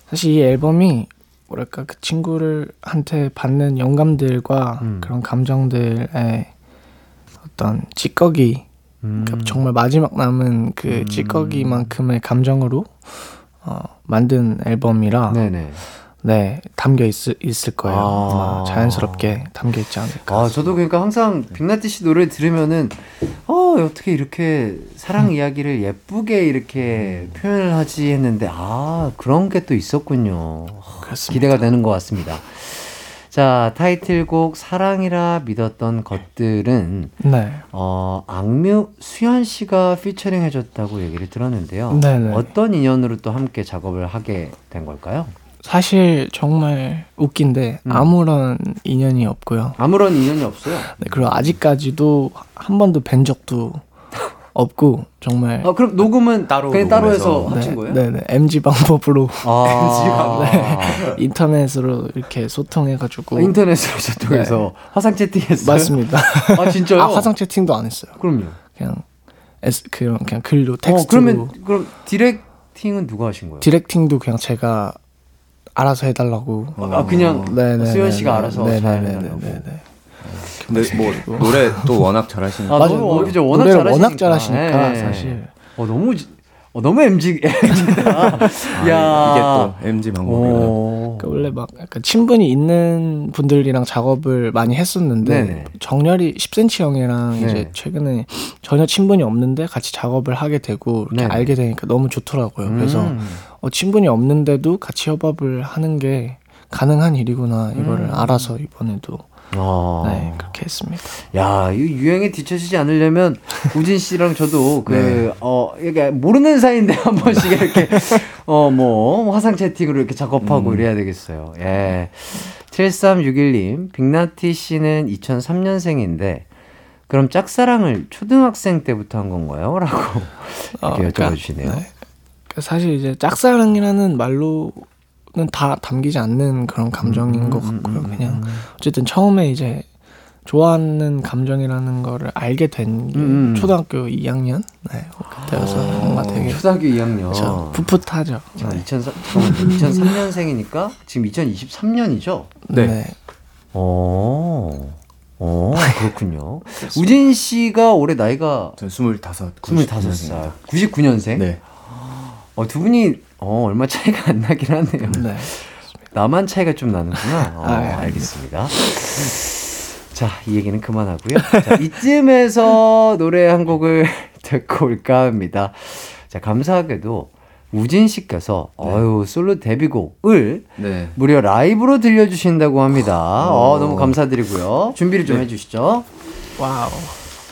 사실 이 앨범이 뭐랄까 그 친구를 한테 받는 영감들과 음. 그런 감정들의 어떤 찌꺼기 음. 그러니까 정말 마지막 남은 그 음. 찌꺼기만큼의 감정으로 어, 만든 앨범이라 네네. 네 담겨 있, 있을 거예요. 아. 자연스럽게 담겨 있지 않을까. 아, 저도 그러니까 항상 빅나티 씨 노래 들으면은, 어, 어떻게 이렇게 사랑 이야기를 예쁘게 이렇게 표현을 하지 했는데, 아, 그런 게 또 있었군요. 그렇습니다. 기대가 되는 것 같습니다. 자, 타이틀곡 사랑이라 믿었던 것들은 네. 어, 악뮤 수현 씨가 피처링 해 줬다고 얘기를 들었는데요. 네네. 어떤 인연으로 또 함께 작업을 하게 된 걸까요? 사실 정말 웃긴데 음. 아무런 인연이 없고요. 아무런 인연이 없어요. 네, 그리고 아직까지도 한 번도 뵌 적도 없고 정말 아, 그럼 녹음은 따로 그냥 따로 해서 녹음해서. 합친 네, 거예요? 네네 MG 방법으로 아, 인터넷으로 이렇게 소통해가지고 아, 인터넷으로 소통해서 화상 채팅했어요? 네. 맞습니다. 아, 진짜요? 아 화상 채팅도 안 했어요. 그럼요. 그냥 S 그냥 그냥 글로 어, 텍스트로 그러면 그럼 디렉팅은 누가 하신 거예요? 디렉팅도 그냥 제가 알아서 해달라고. 아, 그냥 네네 수현 씨가 알아서 잘 네네네 해달라고. 네네. 근데 뭐 노래 또 워낙 잘하시는 아, 맞아요. 너무 그죠? 워낙 노래를 잘하시니까. 워낙 잘하시니까 예. 사실. 어, 너무 지- 어, 너무 MG MG다. 아, 야. 이게 또 MG 방법이라. 오. 그러니까 원래 막 약간 친분이 있는 분들이랑 작업을 많이 했었는데 네네. 정렬이 10cm 형이랑 네. 이제 최근에 전혀 친분이 없는데 같이 작업을 하게 되고 이렇게 네네. 알게 되니까 너무 좋더라고요. 그래서 음. 어, 친분이 없는데도 같이 협업을 하는 게 가능한 일이구나 이거를 음. 알아서 이번에도 어. 네 그렇게 했습니다. 야, 이 유행에 뒤처지지 않으려면 우진 씨랑 저도 그, 네. 어, 이게 모르는 사이인데 한 번씩 이렇게, 어, 뭐, 화상 채팅으로 이렇게 작업하고 이래야 되겠어요. 예. 7361님, 빅나티 씨는 2003년생인데, 그럼 짝사랑을 초등학생 때부터 한 건가요? 라고 어, 이렇게 그러니까, 여쭤봐 주시네요. 네. 그러니까 사실 이제 짝사랑이라는 말로는 다 담기지 않는 그런 감정인 음, 것 같고요. 그냥 어쨌든 처음에 이제 좋아하는 감정이라는 거를 알게 된게 음, 음. 초등학교 2학년 네, 그때여서 뭔가 되게 초등학교 2학년. 저 풋풋하죠. 자, 네. 2003, 2003년생이니까 지금 2023년이죠? 네. 어, 어, 그렇군요. 우진 씨가 올해 나이가 전 25, 25살, 99년생? 네. 어, 두 분이, 어, 얼마 차이가 안 나긴 하네요. 네. 나만 차이가 좀 나는구나. 어, 아, 예, 알겠습니다. 자, 이 얘기는 그만하고요. 자, 이쯤에서 노래 한 곡을 듣고 올까 합니다. 자, 감사하게도 우진 씨께서 어유 솔로 데뷔곡을 네. 무려 라이브로 들려주신다고 합니다. 어, 너무 감사드리고요. 준비를 좀 네. 해주시죠. 와우.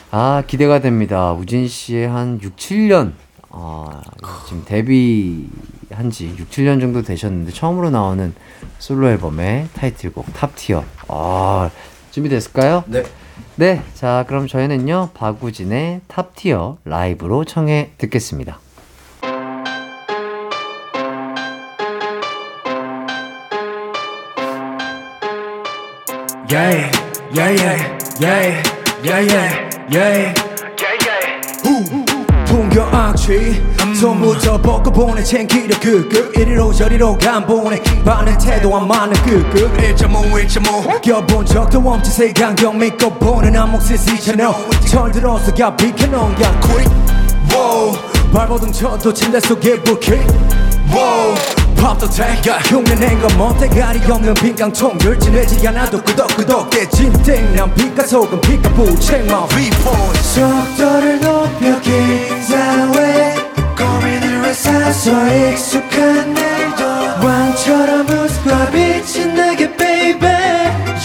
아, 기대가 됩니다. 우진 씨의 한 6, 7년, 아, 지금 데뷔 한지 6, 7년 정도 되셨는데, 처음으로 나오는 솔로 앨범의 타이틀곡, Top Tier. 아, 준비됐을까요? 네. 네, 자, 그럼 저희는요, 박우진의 Top Tier 라이브로 청해 듣겠습니다. Yeah, yeah, yeah, yeah, yeah, yeah, yeah. 풍경악취 손부터 벗고 보내 챙기려 끄끄 이리로 저리로 간 보내 반응 태도 안 맞는 끄끄 1.5 1.5 껴본 적도 없지 세간경 믿고 보는 암묵 CC처럼 철들어서 가 비켜놓은 야 quick wow 발버둥 쳐도 침대 속에 불킥 wow 없도 돼. 흉내낸 건 못대가리 없는 빈깡통 열진되지 않아도 끄덕끄덕 대진 땡난 피카소금 피카부 책망 비폰 속도를 높여 긴사회 사서 익숙한 일도 왕처럼 웃고 빛이 나게 baby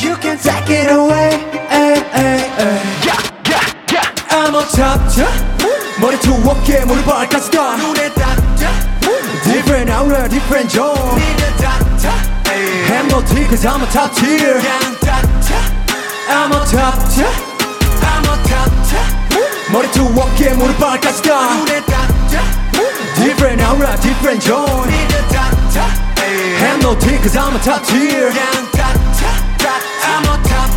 You can take it away ay, ay, ay. I'm on top 머리 두 어깨 무릎 발까지 다 눈에 닿자 Different aura different zone 니는 닿자 Have no tea cause I'm a top tier 그냥 닿자 I'm on top I'm on top 머리 두 어깨 무릎 발까지 다 눈에 닿자 Different aura different zone 니는 닿자 Have no tea cause I'm a top tier 그냥 닿자 I'm on top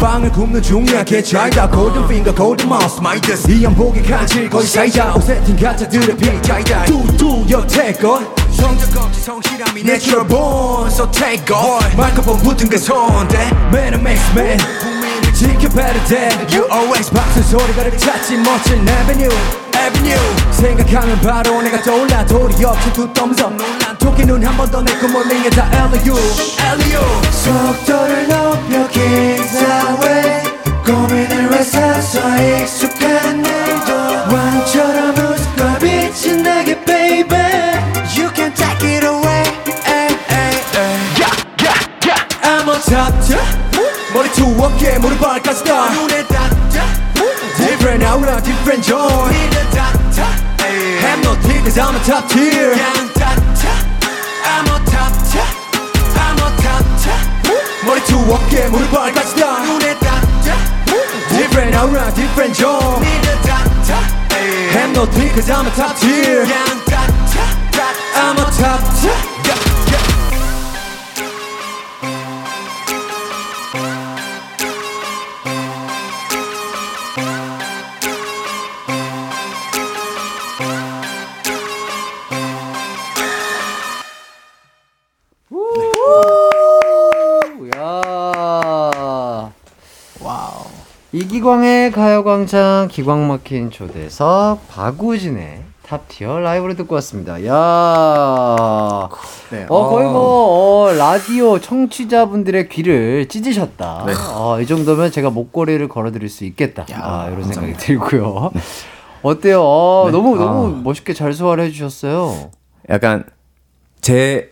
빵을 굽는 중요하게 잘다 golden finger golden mouse 마이더스 이 연복의 간질 거의 사이다 오세팅 가짜들의 피자이다 뚜뚜 여태껏 성적 없이 성실함이 natural born so take off 마이크폰 붙은 그 손대 Man a makes man 국민을 지켜봐야 돼. You always 박수 소리가 찾지 멋진 avenue. Avenue. 생각하면 바로 내가 떠올라. 도리 없이 두 thumbs up. 놀란 토끼 눈 한 번 더 내꿈 몰링에 다 LU LU 속도를 높여 긴사회 고민을 왜 사서 익숙한 일도. 왕처럼 웃고 빛이 나게 baby. You can take it away. Ay, ay, ay. I'm on top 머리 두 어깨 무릎 발까지 다 눈에 닿자 Different aura different zone 니는 닿자 Have no tea cause I'm a top tier 그냥 닿자 I'm on top I'm on top 머리 두 어깨 무릎 발까지 다 눈에 닿자 Different aura different zone 니는 닿자 Have no tea cause I'm a top tier 그냥 닿자 I'm on top 야. 이기광의 가요광장 기광 막힌 초대석 박우진의 탑티어 라이브를 듣고 왔습니다. 야. 네. 어 거의 뭐 어, 라디오 청취자분들의 귀를 찢으셨다. 네. 어, 이 정도면 제가 목걸이를 걸어드릴 수 있겠다. 아, 이런 생각이 감사합니다. 들고요. 어때요? 어, 네. 너무 아. 너무 멋있게 잘 소화를 해주셨어요. 약간 제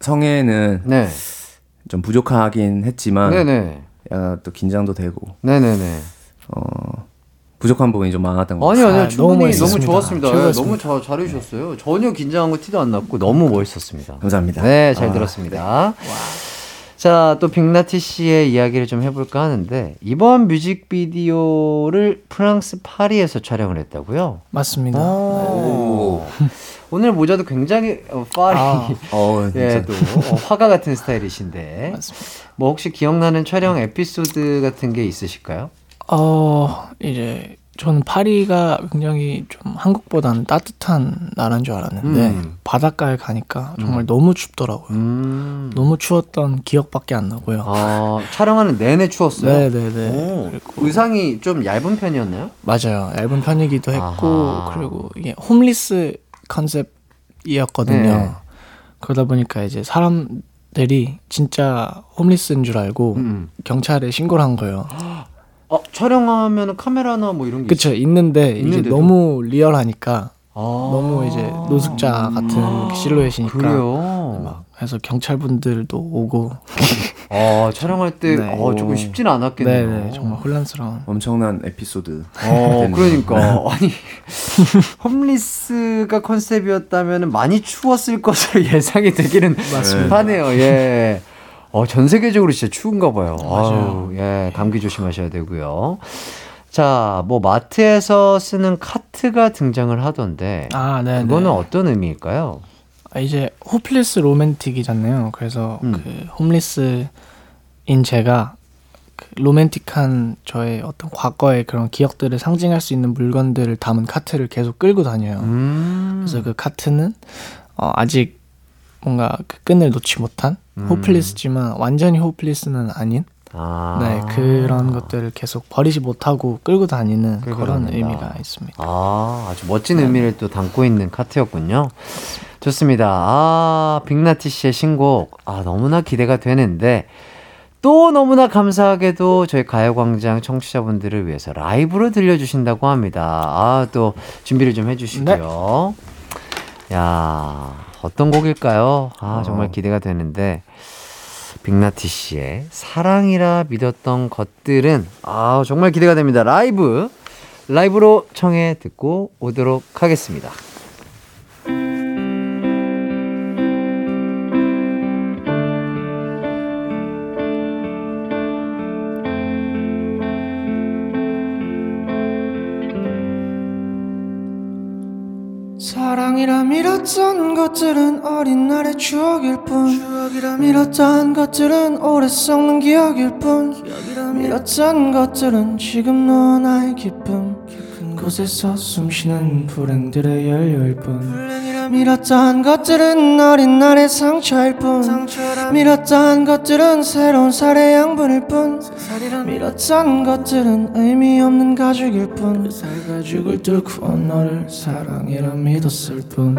성에는 네. 좀 부족하긴 했지만 네네. 약간 또 긴장도 되고 네네네. 어 부족한 부분이 좀 많았던 것 같아요. 아니요 충분히 너무, 멋있었습니다. 좋았습니다. 예, 최고였습니다. 너무 잘 잘해주셨어요. 전혀 긴장한 거 티도 안 났고 너무 멋있었습니다. 감사합니다. 네, 잘 아, 들었습니다. 자, 또 빅나티 씨의 이야기를 좀 해볼까 하는데 이번 뮤직비디오를 프랑스 파리에서 촬영을 했다고요? 맞습니다. 오. 오늘 모자도 굉장히 어, 파리 아. 어, 예. 또 어, 화가 같은 스타일이신데 맞습니다. 뭐 혹시 기억나는 촬영 에피소드 같은 게 있으실까요? 어 이제 저는 파리가 굉장히 좀 한국보다는 따뜻한 나라인 줄 알았는데 음. 바닷가에 가니까 정말 너무 춥더라고요. 음. 너무 추웠던 기억밖에 안 나고요. 아, 촬영하는 내내 추웠어요. 네네네. 오, 그리고 의상이 좀 얇은 편이었나요? 맞아요. 얇은 편이기도 했고 아하. 그리고 이게 홈리스 컨셉이었거든요. 네. 그러다 보니까 이제 사람들이 진짜 홈리스인 줄 알고 음. 경찰에 신고를 한 거예요. 어, 촬영하면 카메라나 뭐 이런 게 그쵸 있는데 이제 있는데도? 너무 리얼하니까 아. 너무 이제 노숙자 같은 실루엣이니까 그래요. 막 해서 경찰분들도 오고 아, 촬영할 때 네. 어, 조금 쉽지는 않았겠네요. 네네 정말 혼란스러운 엄청난 에피소드. 어. 그러니까 아니 홈리스가 컨셉이었다면 많이 추웠을 것으로 예상이 되기는 맞습니다. 하네요. 예. 어, 전 세계적으로 진짜 추운가 봐요. 맞아요. 아유, 예, 감기 조심하셔야 되고요. 자, 뭐 마트에서 쓰는 카트가 등장을 하던데 아 네. 그거는 어떤 의미일까요? 아, 이제 호플리스 로맨틱이잖아요. 그래서 음. 그 홈리스인 제가 그 로맨틱한 저의 어떤 과거의 그런 기억들을 상징할 수 있는 물건들을 담은 카트를 계속 끌고 다녀요. 음. 그래서 그 카트는 어, 아직 뭔가 그 끈을 놓지 못한 음. 호플리스지만 완전히 호플리스는 아닌 아. 네 그런 것들을 계속 버리지 못하고 끌고 다니는 끌고 그런 다닌다. 의미가 있습니다. 아, 아주 멋진 의미를 또 담고 있는 카트였군요. 좋습니다. 아, 빅나티 씨의 신곡. 아, 너무나 기대가 되는데, 또 너무나 감사하게도 저희 가요광장 청취자분들을 위해서 라이브로 들려주신다고 합니다. 아, 또 준비를 좀 해주시고요. 야 어떤 곡일까요? 아, 정말 기대가 되는데, 빅나티 씨의 사랑이라 믿었던 것들은, 아, 정말 기대가 됩니다. 라이브, 라이브로 청해 듣고 오도록 하겠습니다. 사랑이라 밀었던 것들은 어린 날의 추억일 뿐. 추억이라 밀었던 것들은 오래 썩는 기억일 뿐. 기억이라 밀었던 것들은 지금 너와 나의 기쁨 곳에서 숨쉬는 불행들의 연료일 뿐. 불행이라 밀었던 것들은 어린 날의 상처일 뿐. 상처라 밀었던 것들은 새로운 살의 양분일 뿐. 밀었던 것들은 의미 없는 가죽일 뿐살 가죽을 뚫고 너를 사랑이라 믿었을 뿐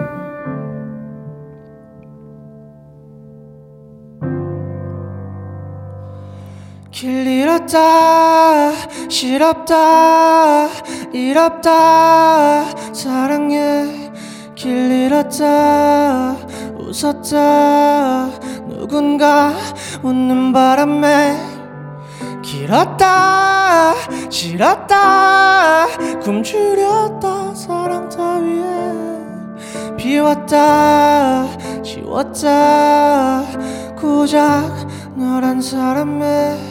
길 잃었다 싫었다 잃었다. 사랑해 길 잃었다 웃었다. 누군가 웃는 바람에 길었다 싫었다. 굶주렸다 사랑 따위에. 비웠다 지웠다. 고작 너란 사람에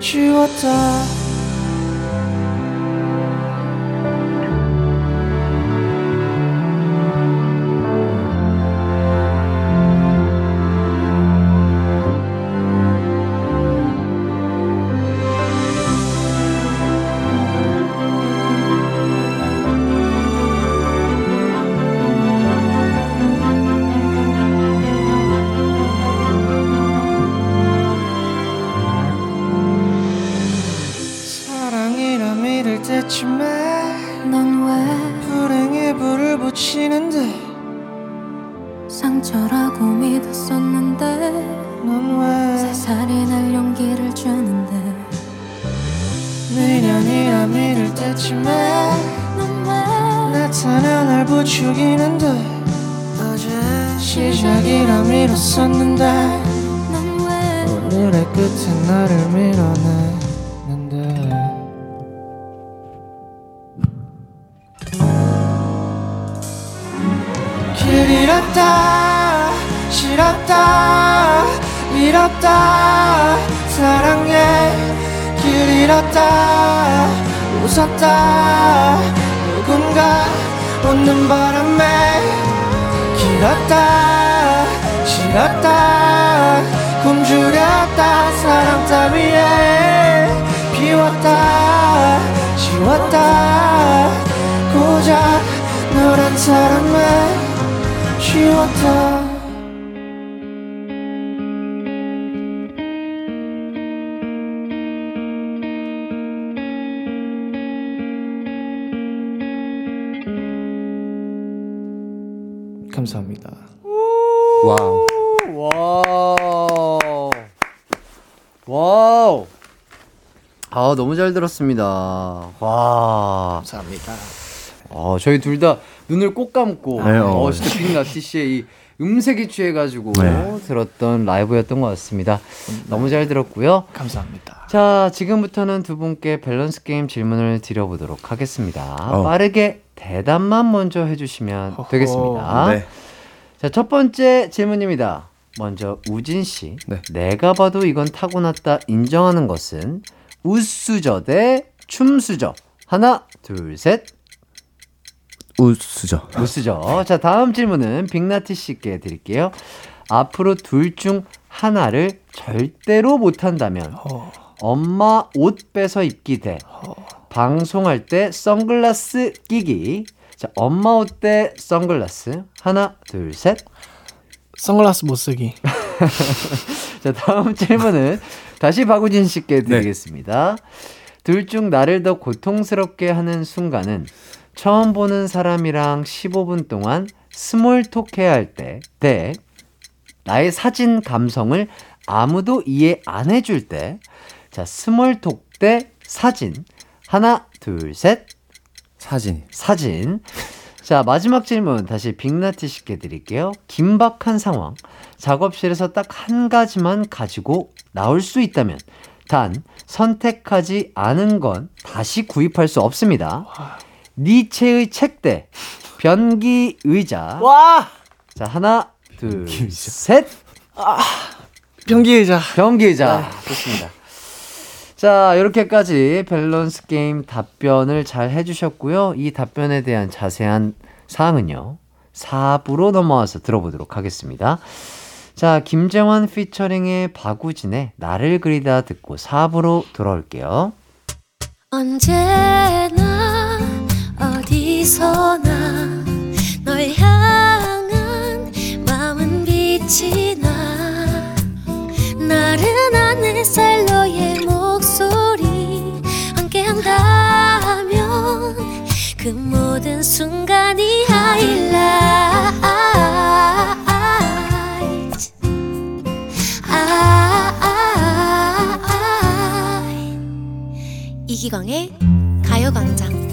지웠다 너무 잘 들었습니다. 와. 감사합니다. 어, 저희 둘 다 눈을 꼭 감고 네, 어, 어. 진짜 빅나티 씨의 이 음색에 취해가지고 네. 들었던 라이브였던 것 같습니다. 너무 잘 들었고요. 감사합니다. 자, 지금부터는 두 분께 밸런스 게임 질문을 드려보도록 하겠습니다. 어. 빠르게 대답만 먼저 해주시면 허허. 되겠습니다. 네. 자, 첫 번째 질문입니다. 먼저 우진 씨, 네. 내가 봐도 이건 타고났다 인정하는 것은 웃수저 대 춤수저. 하나, 둘, 셋. 우수저. 웃수저. 자, 다음 질문은 빅나티 씨께 드릴게요. 앞으로 둘 중 하나를 절대로 못한다면 어, 엄마 옷 빼서 입기 대 방송할 때 선글라스 끼기. 자, 엄마 옷 대 선글라스. 하나, 둘, 셋. 선글라스 못 쓰기. 자, 다음 질문은 다시 박우진 씨께 드리겠습니다. 둘중 나를 더 고통스럽게 하는 순간은 처음 보는 사람이랑 15분 동안 small talk 해야 할 때, 대 나의 사진 감성을 아무도 이해 안 해줄 때. 자, small talk 대 사진. 하나, 둘, 셋. 사진. 사진. 자, 마지막 질문 다시 빅나티 씨께 드릴게요. 긴박한 상황. 작업실에서 딱 한 가지만 가지고 나올 수 있다면 단 선택하지 않은 건 다시 구입할 수 없습니다. 니체의 책대 변기 의자. 와! 자, 하나, 둘, 셋. 변기 의자. 변기 의자. 좋습니다. 자, 이렇게까지 밸런스 게임 답변을 잘 해주셨고요. 이 답변에 대한 자세한 사항은요. 4부로 넘어와서 들어보도록 하겠습니다. 자, 김재환 피처링의 박우진의 나를 그리다 듣고 4부로 돌아올게요. 언제나 어디서나 널 향한 마음은 빛이 나 나른한 햇살 너의 목 그 모든 순간이 이기광의 가요광장.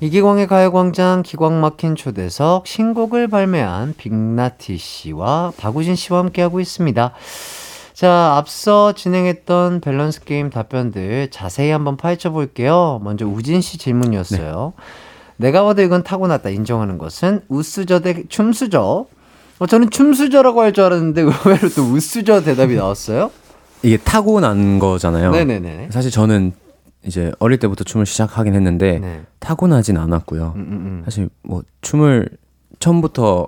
이기광의 가요광장 기광 막힌 초대석 신곡을 발매한 빅나티 씨와 박우진 씨와 함께하고 있습니다. 자, 앞서 진행했던 밸런스 게임 답변들 자세히 한번 파헤쳐 볼게요. 먼저 우진 씨 질문이었어요. 내가 봐도 이건 타고났다 인정하는 것은 웃수저 대 춤수저. 어, 저는 춤수저라고 할 줄 알았는데 의외로 또 웃수저 대답이 나왔어요. 이게 타고난 거잖아요. 네네네. 사실 저는 이제 어릴 때부터 춤을 시작하긴 했는데 네. 타고나진 않았고요. 음, 음, 사실 뭐 춤을 처음부터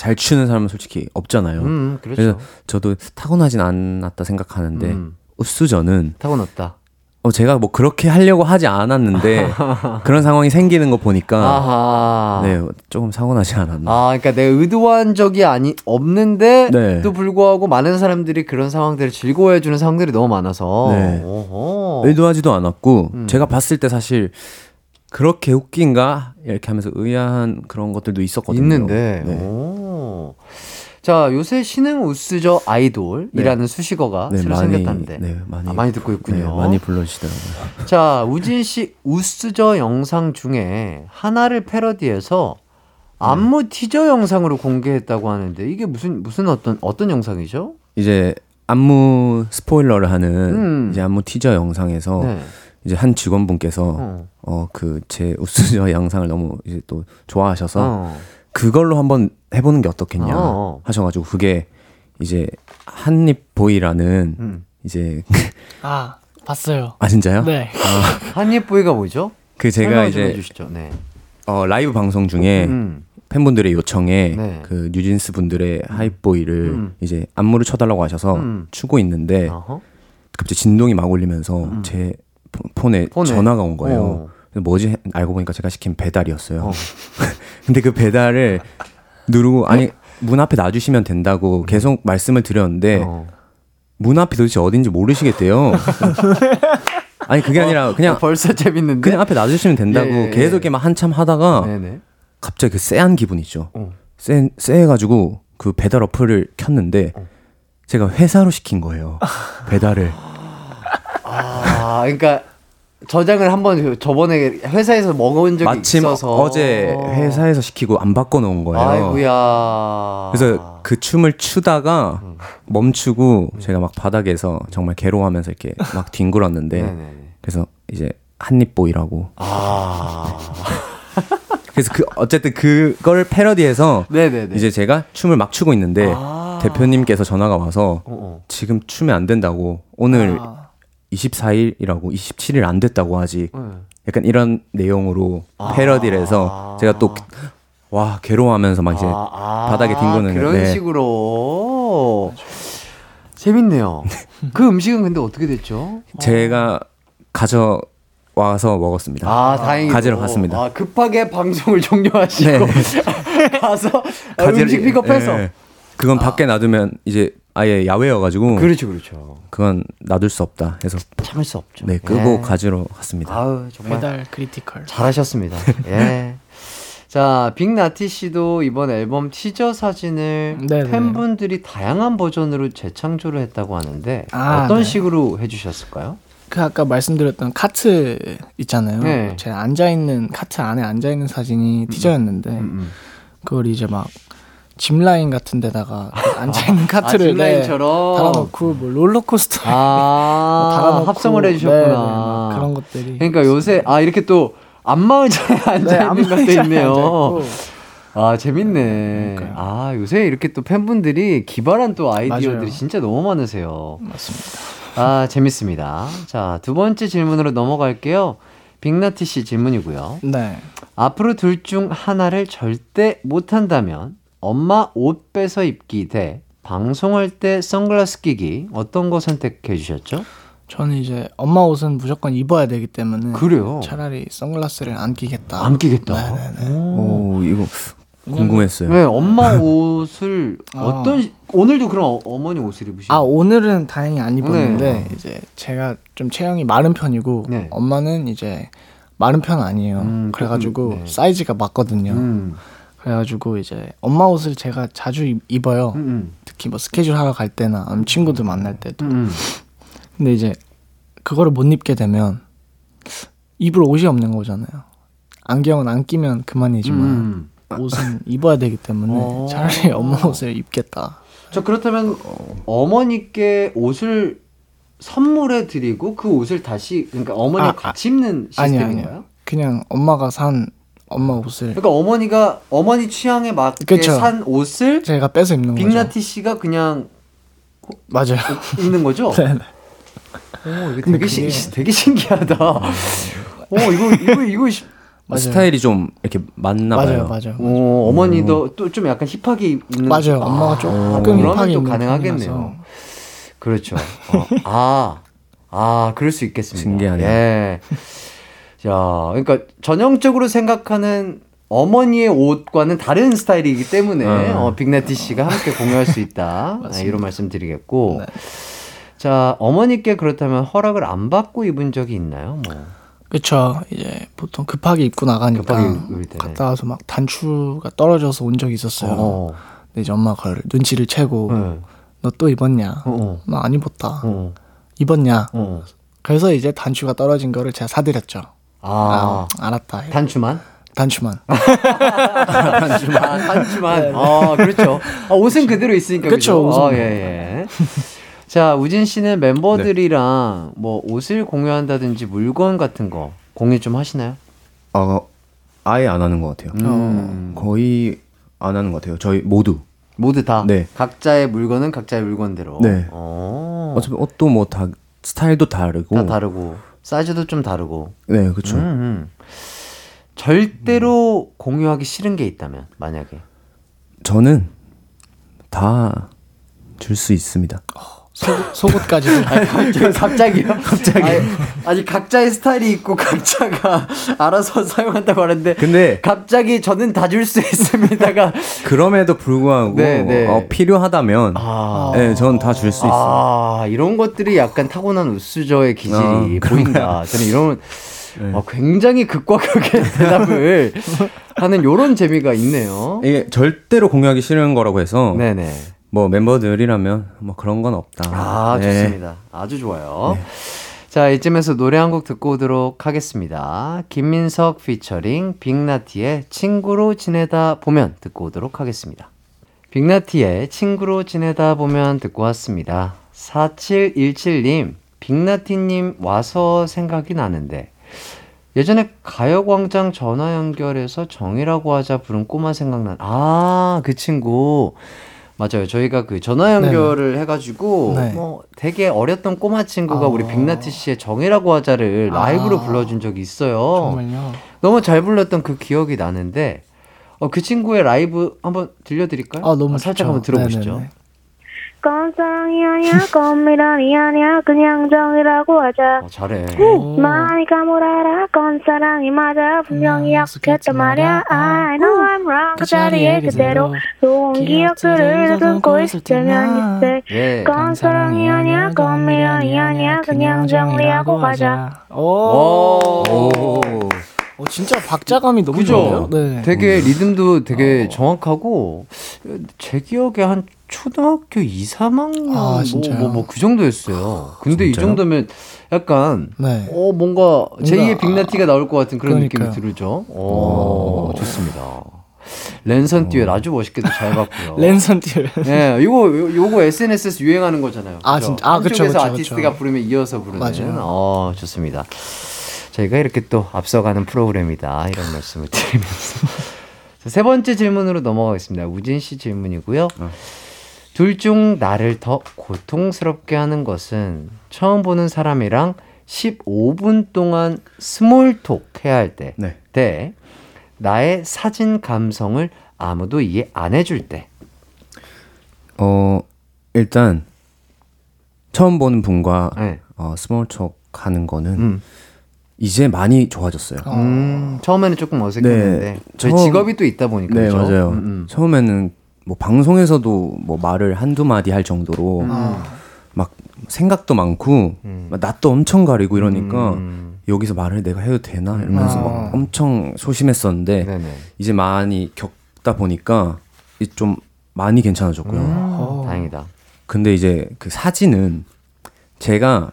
잘 추는 사람은 솔직히 없잖아요. 음, 그렇죠. 그래서 저도 타고나진 않았다 생각하는데 음. 우수저는 타고났다. 어 제가 뭐 그렇게 하려고 하지 않았는데 그런 상황이 생기는 거 보니까 아하. 네 조금 타고나지 않았나. 아, 그러니까 내가 의도한 적이 아니 없는데 네. 또 불구하고 많은 사람들이 그런 상황들을 즐거워해 주는 상황들이 너무 많아서. 네. 의도하지도 않았고 음. 제가 봤을 때 사실 그렇게 웃긴가 이렇게 하면서 의아한 그런 것들도 있었거든요. 있는데. 네. 오. 자, 요새 신흥 우스저 아이돌이라는 수식어가 네, 새로 많이 생겼다는데. 네, 많이 아, 많이 듣고 있군요. 네, 많이 불러주시더라고요. 자, 우진 씨 우스저 영상 중에 하나를 패러디해서 안무 티저 영상으로 공개했다고 하는데 이게 무슨 무슨 어떤 어떤 영상이죠? 이제 안무 스포일러를 하는 음. 이제 안무 티저 영상에서 네. 이제 한 직원분께서 어. 어그 제 웃수저 영상을 너무 이제 또 좋아하셔서 어. 그걸로 한번 해보는 게 어떻겠냐 어. 하셔가지고 그게 이제 한입 boy라는 음. 이제 아, 봤어요. 아 진짜요? 네. 한입 boy가 뭐죠? 그 제가 이제 해주시죠. 네. 어, 라이브 방송 중에 음. 팬분들의 요청에 네. 그 뉴진스 분들의 Hype Boy를 음. 이제 안무를 쳐달라고 하셔서 음. 추고 있는데 어허. 갑자기 진동이 막 울리면서 제 폰- 폰에, 음. 폰에. 전화가 온 거예요. 어. 그래서 뭐지 알고 보니까 제가 시킨 배달이었어요. 어. 근데 그 배달을 누르고 아니 문 앞에 놔주시면 된다고 계속 말씀을 드렸는데 음. 어. 문 앞이 도대체 어딘지 모르시겠대요. 아니 그게 아니라 그냥 어, 벌써 재밌는데. 그냥 앞에 놔주시면 된다고 예, 예, 계속 예. 이렇게 막 한참 하다가 네네. 갑자기 그 쎄한 기분 있죠. 어. 쎄, 쎄해가지고 그 배달 어플을 켰는데 어. 제가 회사로 시킨 거예요. 배달을. 아, 그러니까 저장을 한번 저번에 회사에서 먹어본 적이 마침 있어서 어제 회사에서 시키고 안 바꿔 놓은 거예요. 아이고야. 그래서 그 춤을 추다가 음. 멈추고 제가 막 바닥에서 정말 괴로워하면서 이렇게 막 뒹굴었는데 네네네. 그래서 이제 한입 보이라고 아. 그래서 그 어쨌든 그걸 패러디해서 네네네. 이제 제가 춤을 막 추고 있는데 아. 대표님께서 전화가 와서 어, 어. 지금 추면 안 된다고 오늘 아, 24일이라고 27일 안 됐다고 아직 네. 약간 이런 내용으로 패러디를 해서 제가 또 와 괴로워하면서 막 이제 아, 아, 바닥에 뒹구는 그런 네. 식으로 재밌네요. 그 음식은 근데 어떻게 됐죠? 제가 가져 와서 먹었습니다. 아, 다행이고. 가지러 갔습니다. 아, 급하게 방송을 종료하시고 네. 가서 가지러- 음식 픽업해서. 예. 그건 밖에 놔두면 이제 아예 야외여가지고 그렇죠, 그렇죠. 그건 놔둘 수 없다 해서 참을 수 없죠. 네 끄고 예. 가지러 갔습니다. 아우 정말 배달 critical. 잘하셨습니다. 예. 자, 빅나티 씨도 이번 앨범 티저 사진을 네네. 팬분들이 다양한 버전으로 재창조를 했다고 하는데 아, 어떤 네. 식으로 해주셨을까요? 그 아까 말씀드렸던 카트 있잖아요. 네. 제가 앉아 있는 카트 안에 앉아 있는 사진이 티저였는데 음, 그걸 이제 막 zip line 같은 데다가 앉아 있는 아, 카트를 네? 달아놓고 뭐 롤러코스터 아, 뭐 달아놓고 합성을 네, 해주셨구나. 네, 막 그런 것들이 그러니까 요새 아 이렇게 또 안마의자에 앉아 있는 것도 있네요. 아 재밌네. 아 요새 이렇게 또 팬분들이 기발한 또 아이디어들이 맞아요. 진짜 너무 많으세요. 맞습니다. 아 재밌습니다. 자 두 번째 질문으로 넘어갈게요. 빅나티 씨 질문이고요. 네. 앞으로 둘 중 하나를 절대 못한다면 엄마 옷 빼서 입기 대 방송할 때 선글라스 끼기 어떤 거 선택해 주셨죠? 저는 이제 엄마 옷은 무조건 입어야 되기 때문에 그래요? 차라리 선글라스를 안 끼겠다. 안 끼겠다. 오, 이거 궁금했어요. 네, 엄마 옷을 아. 어떤 시- 오늘도 그럼 어, 어머니 옷을 입으시나요? 아 오늘은 다행히 안 입었는데 네. 이제 제가 좀 체형이 마른 편이고 네. 엄마는 이제 마른 편 아니에요. 음, 그래가지고 네. 사이즈가 맞거든요. 음, 그래가지고 이제 엄마 옷을 제가 자주 입- 입어요. 음, 특히 뭐 스케줄 하러 갈 때나 친구들 만날 때도. 음, 음. 근데 이제 그거를 못 입게 되면 입을 옷이 없는 거잖아요. 안경은 안 끼면 그만이지만 음. 옷은 입어야 되기 때문에 어. 차라리 엄마 옷을 입겠다. 저 그렇다면 어머니께 옷을 선물해 드리고 그 옷을 다시 그러니까 어머니 아, 같이 입는 아니 시스템인가요? 아니요. 그냥 엄마가 산 엄마 옷을 그러니까 어머니가 어머니 취향에 맞게 그쵸. 산 옷을 제가 빼서 입는 거죠. 빅나티 씨가 그냥 맞아요. 입는 거죠? 네, 네. 오, 이거 되게, 신- 그게- 되게 신기하다. 오, 이거, 이거, 이거, 시- 맞아요. 스타일이 좀 이렇게 맞나 맞아요, 봐요. 맞아요. 오, 어머니도 또 좀 약간 힙하게 입는. 맞아요. 엄마가 조금 그러면 힙하게 또 입는 가능하겠네요. 편이라서. 그렇죠. 어, 아, 아, 그럴 수 있겠습니다. 신기하네요. 예. 자, 그러니까 전형적으로 생각하는 어머니의 옷과는 다른 스타일이기 때문에 어. 어, 빅나티 씨가 함께 공유할 수 있다. 네, 이런 말씀 드리겠고. 자, 어머니께 그렇다면 허락을 안 받고 입은 적이 있나요? 뭐. 그쵸. 이제 보통 급하게 입고 나가니까 급하게. 갔다 와서 막 단추가 떨어져서 온 적이 있었어요. 어. 근데 이제 엄마가 그걸 눈치를 채고 네. 너또 입었냐? 어, 나안 입었다. 어, 입었냐? 어. 그래서 이제 단추가 떨어진 거를 제가 사드렸죠. 아, 아, 알았다. 단추만? 단추만. 단추만. 아, 단추만. 아, 그렇죠. 아, 옷은 그대로 있으니까. 네. 그죠? 옷은 아, 뭐. 예, 예. 자, 우진 씨는 멤버들이랑 뭐 옷을 공유한다든지 물건 같은 거 공유 좀 하시나요? 어, 아예 안 하는 것 같아요. 음. 거의 안 하는 것 같아요. 저희 모두. 모두 다 네. 각자의 물건은 각자의 물건대로. 네. 어. 어차피 옷도 뭐 다 스타일도 다르고. 다 다르고 사이즈도 좀 다르고. 네, 그렇죠. 음, 음. 절대로 공유하기 싫은 게 있다면 만약에 저는 다 줄 수 있습니다. 속옷, 속옷 까지. 갑자기 갑자기요? 갑자기 아니, 아니 각자의 스타일이 있고 각자가 알아서 사용한다고 하는데 근데 갑자기 저는 다 줄 수 있습니다가 그럼에도 불구하고 네, 네. 어, 필요하다면 아, 네, 저는 다 줄 수 있어요. 아 이런 것들이 약간 타고난 우수저의 기질이 아, 보인다. 저는 이런 네. 어, 굉장히 극과 극의 대답을 하는 요런 재미가 있네요. 이게 절대로 공유하기 싫은 거라고 해서 네네. 뭐 멤버들이라면 뭐 그런 건 없다. 아, 네. 좋습니다. 아주 좋아요. 자, 이쯤에서 노래 한 곡 듣고 오도록 하겠습니다. 김민석 피처링 빅나티의 친구로 지내다 보면 듣고 오도록 하겠습니다. 빅나티의 친구로 지내다 보면 듣고 왔습니다. 4717님, 빅나티님 와서 생각이 나는데, 예전에 가요광장 전화 연결해서 정이라고 하자 부른 꼬마 생각난, 아, 그 친구. 맞아요. 저희가 그 전화 연결을 해가지고 네. 뭐 되게 어렸던 꼬마 친구가 아. 우리 빅나티 씨의 정이라고 하자를 라이브로 아. 불러준 적이 있어요. 정말요? 너무 잘 불렀던 그 기억이 나는데 어, 그 친구의 라이브 한번 들려드릴까요? 아, 너무 살짝 좋죠. 한번 들어보시죠. 네네네. 건 사랑이 아니야 건 미련이 아니야. 그냥 정이라고 하자. 어, 잘해. 많이 까물어라. 건 사랑이 맞아. 분명히 약속했단 말야. I know I'm wrong. 그 자리에 그대로 좋은 기억들을 더듬고 있을 때면 있을 예. 건 사랑이 아니야 건 미련이 아니야. 그냥 정리하고 가자. 오. 오. 어, 진짜 박자감이 너무 그죠? 좋아요. 네. 되게 리듬도 되게 정확하고 제 기억에 한 초등학교 2, 3학년 아, 진짜요? 뭐뭐그 정도였어요. 근데 이 진짜요? 정도면 약간 네. 어 뭔가 제2의 빅나티가 나올 것 같은 그런 그러니까요. 느낌이 들죠. 오, 좋습니다. 랜선 듀엣 아주 멋있게도 잘 봤고요. 랜선 듀엣. 예, 이거 요- 요거 SNS에서 유행하는 거잖아요. 아, 그죠? 진짜? 아, 그쵸, 한쪽에서 그쵸, 아티스트가 그쵸. 부르면 이어서 부르는. 맞아요. 어, 좋습니다. 저희가 이렇게 또 앞서가는 프로그램이다 이런 말씀을 드리면서 자, 세 번째 질문으로 넘어가겠습니다. 우진 씨 질문이고요. 둘중 나를 더 고통스럽게 하는 것은 처음 보는 사람이랑 15분 동안 small talk 해야 할 때, 네. 때 나의 사진 감성을 아무도 이해 안 해줄 때. 어 일단 처음 보는 분과 네. 어, small talk 하는 거는 음. 이제 많이 좋아졌어요. 음, 처음에는 조금 어색했는데 네, 저희 처음- 직업이 또 있다 보니까 네 그죠? 맞아요. 음, 음. 처음에는 뭐 방송에서도 뭐 말을 한두 마디 할 정도로 막 생각도 많고 음. 막 낯도 엄청 가리고 이러니까 음. 여기서 말을 내가 해도 되나 이러면서 아. 막 엄청 소심했었는데 네네. 이제 많이 겪다 보니까 이제 좀 많이 괜찮아졌고요. 음, 다행이다. 근데 이제 그 사진은 제가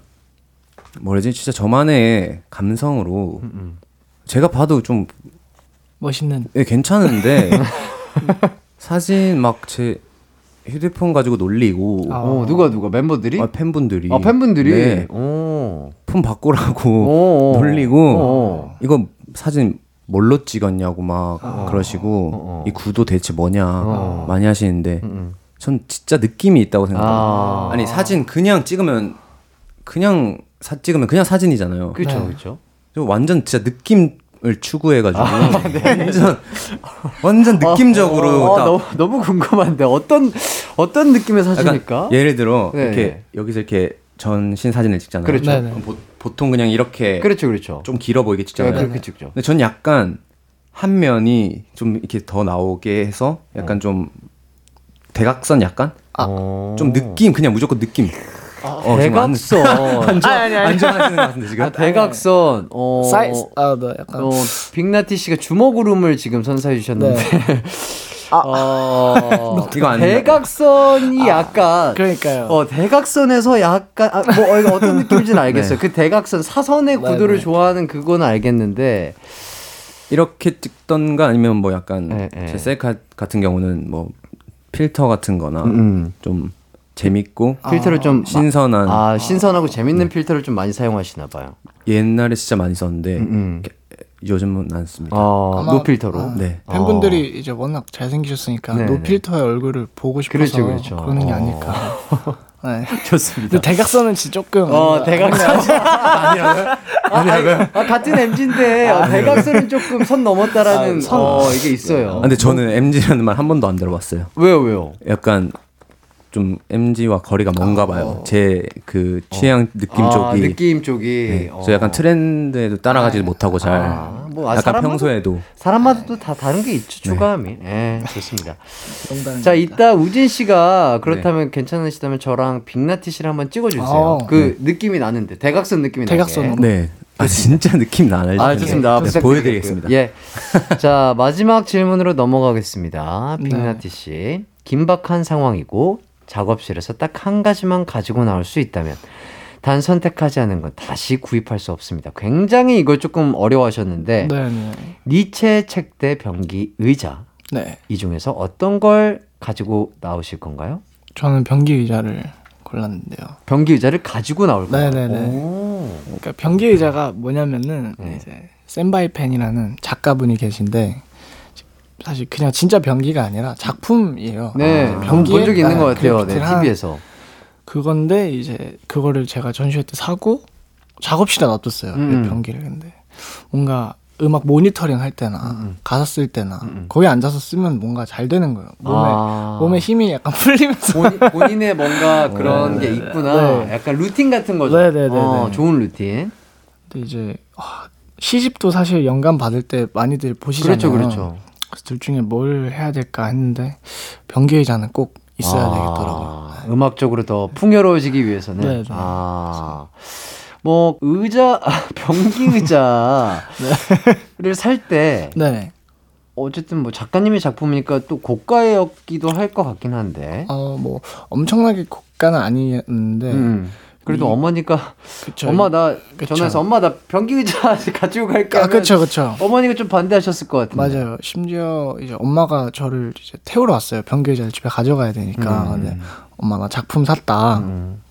뭐라지 진짜 저만의 감성으로 음, 제가 봐도 좀 멋있는. 예, 괜찮은데 사진 막 제 휴대폰 가지고 놀리고 아. 오, 누가 누가 멤버들이? 아, 팬분들이 아, 팬분들이. 네, 오. 폰 바꾸라고 오. 놀리고 오. 이거 사진 뭘로 찍었냐고 막 그러시고 어. 이 구도 대체 뭐냐 어. 많이 하시는데 음, 음. 전 진짜 느낌이 있다고 생각합니다. 아. 아니 사진 그냥 찍으면 그냥 사 찍으면 그냥 사진이잖아요. 그렇죠, 네. 그렇죠. 저 완전 진짜 느낌 을 추구해가지고 아, 완전 완전 느낌적으로 네. 어, 어, 딱 너무 너무 궁금한데 어떤 어떤 느낌의 사진일까? 예를 들어 네. 이렇게 여기서 이렇게 전신 사진을 찍잖아요. 그렇죠. 그럼 보, 보통 그냥 이렇게 그렇죠, 그렇죠. 좀 길어 보이게 네, 찍잖아요. 그렇게 찍죠. 근데 전 약간 한 면이 좀 이렇게 더 나오게 해서 약간 좀 대각선 약간 어. 좀 느낌 그냥 무조건 느낌. 어, 대각선. 안 좋아- 아니, 아니, 아니. 안 좋아하시는 것 같은데 지금. 아, 대각선. 어. 사이즈. 아, 네, 약간. 어, 빅나티 씨가 주먹으름을 지금 선사해 주셨는데. 아. 어, 이거 안 대각선이 약간 그러니까요. 어, 대각선에서 약간 아, 뭐 어, 이거 어떤 느낌인지는 알겠어요. 그 대각선 사선의 네, 구도를 네. 좋아하는 그거는 알겠는데 이렇게 찍던가 아니면 뭐 약간 네, 네. 제 셀카 같은 경우는 뭐 필터 같은 거나 음. 좀 재밌고 필터를 좀 신선한 아, 신선하고 재밌는 필터를 좀 많이 사용하시나 봐요. 옛날에 진짜 많이 썼는데 음. 요즘은 안 씁니다. 어, 아마- 노필터로. 아, 네. 팬분들이 이제 워낙 잘생기셨으니까 네, 노필터의 얼굴을 보고 싶어서 그렇죠, 그렇죠. 러는게 어. 아닐까. 네. 좋습니다. 근데 대각선은 진짜 조금. 어, 대각선. 아니라고요? 아니라고요? 아, 같은 MG인데 어, 대각선은 조금 선 넘었다라는 아, 선- 어, 이게 있어요. 아, 근데 저는 MG라는 말 한 번도 안 들어봤어요. 왜요, 왜요? 약간 좀 MG와 거리가 먼가 봐요. 제그 취향 느낌 아, 쪽이. 느낌 쪽이. 네. 어. 저 약간 트렌드에도 따라가지 못하고 잘. 아, 뭐, 아, 약간 사람마다- 평소에도. 사람마다 또 다 다른 게 있죠, 추가함이. 네, 좋습니다. 농담입니다. 자, 이따 우진 씨가 그렇다면 괜찮으시다면 저랑 빅나티 씨를 한번 찍어주세요. 어. 그 느낌이 나는데, 대각선 느낌이 나게. 대각선으로. 네. 아 진짜 느낌 나요. 아, 좋습니다. 네. 보여드리겠습니다. 예. 자, 마지막 질문으로 넘어가겠습니다. 빅나티 씨. 긴박한 상황이고 작업실에서 딱 한 가지만 가지고 나올 수 있다면 단 선택하지 않은 건 다시 구입할 수 없습니다. 굉장히 이걸 조금 어려워하셨는데 네, 네. 니체 책대 변기 의자 네. 이 중에서 어떤 걸 가지고 나오실 건가요? 저는 변기 의자를 골랐는데요. 변기 의자를 가지고 나올 거예요. 네네네. 오. 그러니까 변기 의자가 뭐냐면은 네. 이제 센바이 팬이라는 작가분이 계신데 사실 그냥 진짜 변기가 아니라 작품이에요. 네, 아, 본 적이 있는 것 같아요. 네, TV에서. 그건데 이제 그거를 제가 전시회 때 사고 작업실에 놔뒀어요. 그 음. 변기를 근데 뭔가 음악 모니터링 할 때나 음. 가사 쓸 때나 음. 거기 앉아서 쓰면 뭔가 잘 되는 거예요. 몸에 아. 몸에 힘이 약간 풀리면서 본, 본인의 뭔가 그런 게 있구나. 네. 약간 루틴 같은 거죠. 네네네네. 어, 좋은 루틴. 근데 이제 와, 시집도 사실 영감 받을 때 많이들 보시잖아요. 그렇죠, 그렇죠. 그래서 둘 중에 뭘 해야 될까 했는데 변기 의자는 꼭 있어야 아, 되겠더라고요. 음악적으로 더 풍요로워지기 위해서는. 네, 네. 아. 뭐 의자 아, 변기 의자를 살때 네. 어쨌든 뭐 작가님의 작품이니까 또 고가였기도 할 것 같긴 한데. 어, 뭐 엄청나게 고가는 아니었는데 음. 그래도 이- 어머니가 그쵸. 엄마 나 그쵸. 전화해서 엄마 나 변기 의자 가지고 갈까? 아, 그쵸, 그쵸. 어머니가 좀 반대하셨을 것 같은데. 맞아요. 심지어 이제 엄마가 저를 이제 태우러 왔어요. 변기 의자를 집에 가져가야 되니까. 음. 근데 엄마 나 작품 샀다. 음.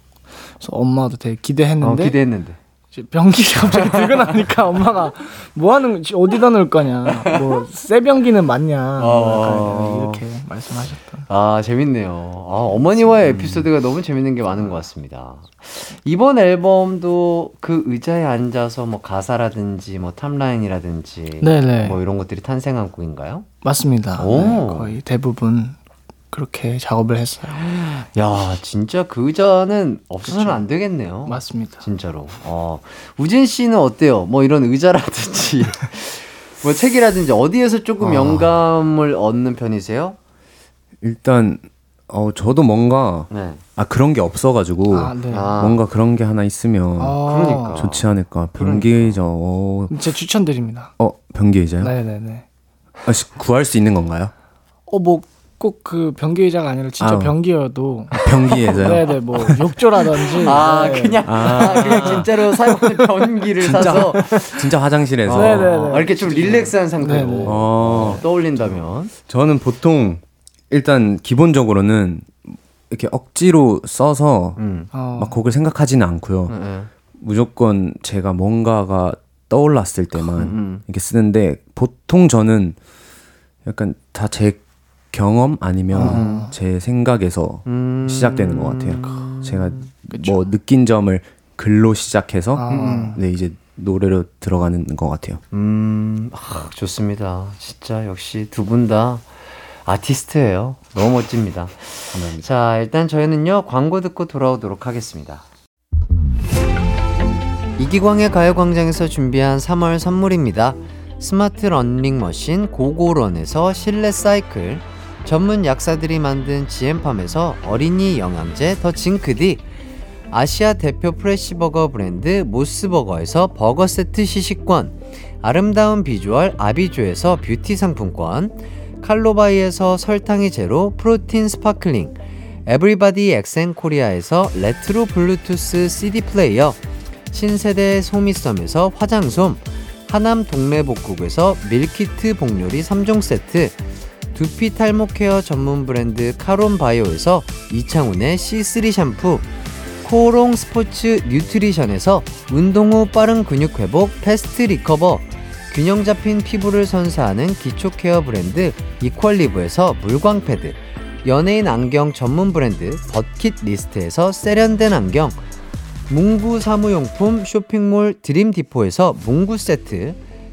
그래서 엄마도 되게 어, 기대했는데 기대했는데. 이제 변기가 갑자기 들고 나니까 엄마가 뭐 하는 거 어디다 넣을 거냐. 뭐 새 변기는 맞냐. 어. 약간 이렇게 말씀하셨던. 아, 재밌네요. 아, 어머니와의 에피소드가 너무 재밌는 게 많은 것 같습니다. 이번 앨범도 그 의자에 앉아서 뭐 가사라든지 뭐 탑라인이라든지 네네. 뭐 이런 것들이 탄생한 곡인가요? 맞습니다. 오. 네, 거의 대부분 그렇게 작업을 했어요. 야, 진짜 그 의자는 없어서는 안 되겠네요. 맞습니다. 진짜로. 어, 우진 씨는 어때요? 뭐 이런 의자라든지 뭐 책이라든지 어디에서 조금 아. 영감을 얻는 편이세요? 일단 어 저도 뭔가 네. 아 그런 게 없어가지고 아, 네. 아. 뭔가 그런 게 하나 있으면 아. 그러니까. 좋지 않을까. 변기 의자. 어, 진짜 추천드립니다. 어 변기 의자요? 네네네. 아, 시- 구할 수 있는 건가요? 어, 뭐, 꼭 그 변기 의자가 아니라 진짜 아. 변기여도. 변기 의자요? 네네, 뭐, 욕조라든지. 아, 네. 그냥 아, 그냥 진짜로 사용하는 변기를 진짜 사서 진짜 화장실에서. 네네네. 어, 이렇게 좀 릴렉스한 상태로 네네. 어, 떠올린다면 저는 보통 일단 기본적으로는 이렇게 억지로 써서 음. 어. 막 곡을 생각하지는 않고요. 네, 네. 무조건 제가 뭔가가 떠올랐을 때만 음. 이렇게 쓰는데 보통 저는 약간 다 제 경험 아니면 제 생각에서 음. 시작되는 것 같아요. 제가 뭐 느낀 점을 글로 시작해서 아. 네 이제 노래로 들어가는 것 같아요. 음, 아, 좋습니다. 진짜 역시 두 분 다 아티스트예요. 너무 멋집니다. 자, 일단 저희는요 광고 듣고 돌아오도록 하겠습니다. 이기광의 가요광장에서 준비한 3월 선물입니다. 스마트 러닝머신 고고런에서 실내 사이클, 전문 약사들이 만든 지엠팜에서 어린이 영양제 더 징크디, 아시아 대표 fresh burger 브랜드 모스버거에서 버거 세트 시식권, 아름다운 비주얼 아비주에서 뷰티 상품권, 칼로바이에서 설탕이 제로 protein sparkling, 에브리바디 엑센 코리아에서 레트로 블루투스 CD 플레이어, 신세대 소미섬에서 화장솜, 하남 동래복국에서 밀키트 복요리 3종 세트, 두피 탈모 케어 전문 브랜드 카론 바이오에서 이창훈의 C3 샴푸, 코오롱 스포츠 뉴트리션에서 운동 후 빠른 근육 회복 패스트 리커버, 균형 잡힌 피부를 선사하는 기초 케어 브랜드 이퀄리브에서 물광 패드, 연예인 안경 전문 브랜드 버킷 리스트에서 세련된 안경, 문구 사무용품 쇼핑몰 드림디포에서 문구 세트,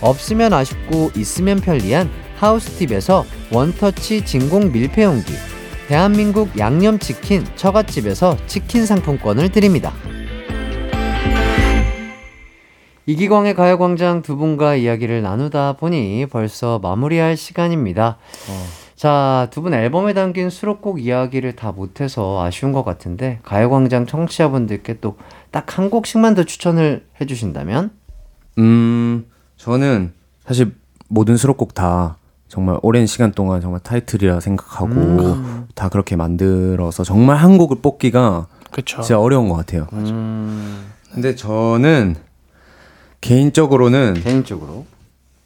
없으면 아쉽고 있으면 편리한 하우스팁에서 원터치 진공 밀폐용기, 대한민국 양념치킨 처갓집에서 치킨 상품권을 드립니다. 이기광의 가요광장 두 분과 이야기를 나누다 보니 벌써 마무리할 시간입니다. 자, 두 분 앨범에 담긴 수록곡 이야기를 다 못해서 아쉬운 것 같은데, 가요광장 청취자분들께 또 딱 한 곡씩만 더 추천을 해주신다면? 음, 저는 사실 모든 수록곡 다 정말 오랜 시간 동안 정말 타이틀이라 생각하고 음. 다 그렇게 만들어서 정말 한 곡을 뽑기가 그쵸. 진짜 어려운 것 같아요. 음, 근데 저는 개인적으로는 개인적으로.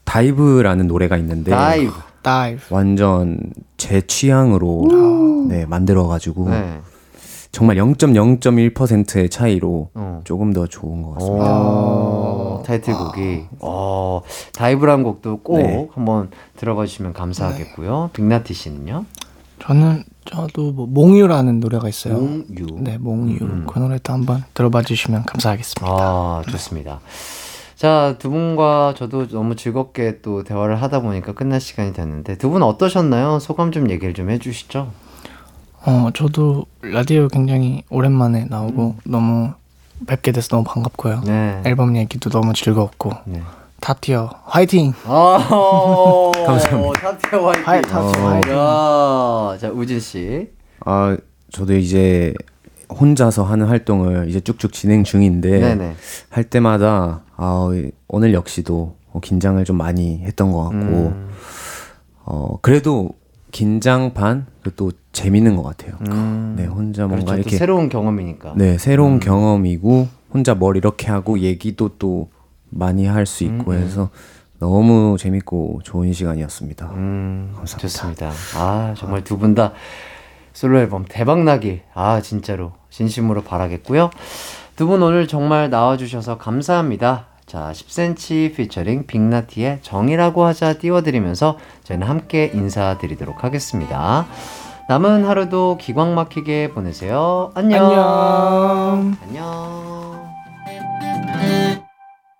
Dive라는 노래가 있는데 Dive. Dive. 완전 제 취향으로 네, 만들어가지고 네. 정말 0.0.1%의 차이로 어. 조금 더 좋은 것 같습니다. 오, 타이틀곡이 어, 다이브란 곡도 꼭 네. 한번 들어봐 주시면 감사하겠고요. 빅나티 씨는요? 저는, 저도 뭐, 몽유라는 노래가 있어요. 몽유. 네, 몽유. 음. 그 노래도 한번 들어봐 주시면 감사하겠습니다. 아, 좋습니다. 자, 두 분과 저도 너무 즐겁게 또 대화를 하다 보니까 끝날 시간이 됐는데 두 분 어떠셨나요? 소감 좀 얘기를 좀 해주시죠. 어, 저도 라디오 굉장히 오랜만에 나오고 너무 뵙게 돼서 너무 반갑고요. 네. 앨범 얘기도 너무 즐거웠고. top tier 화이팅! 아, 감사합니다. top tier 화이팅. 하이, top tier 화이팅. 야, 자, 우진 씨. 아, 저도 이제 혼자서 하는 활동을 이제 쭉쭉 진행 중인데 네네. 할 때마다 아, 오늘 역시도 어, 긴장을 좀 많이 했던 것 같고 음. 어 그래도 긴장 반, 그또 재밌는 것 같아요. 음. 네, 혼자 뭔가 그렇죠. 또 이렇게 새로운 경험이니까. 네, 새로운 경험이고 혼자 뭘 이렇게 하고 얘기도 또 많이 할 수 있고 음, 음. 해서 너무 재밌고 좋은 시간이었습니다. 음, 감사합니다. 좋습니다. 아, 정말 두 분 다 솔로 앨범 대박 나길, 아, 진짜로 진심으로 바라겠고요. 두 분 오늘 정말 나와주셔서 감사합니다. 자, 10cm 피처링 빅나티의 정이라고 하자 띄워드리면서 저희는 함께 인사드리도록 하겠습니다. 남은 하루도 기광 막히게 보내세요. 안녕. 안녕. 안녕.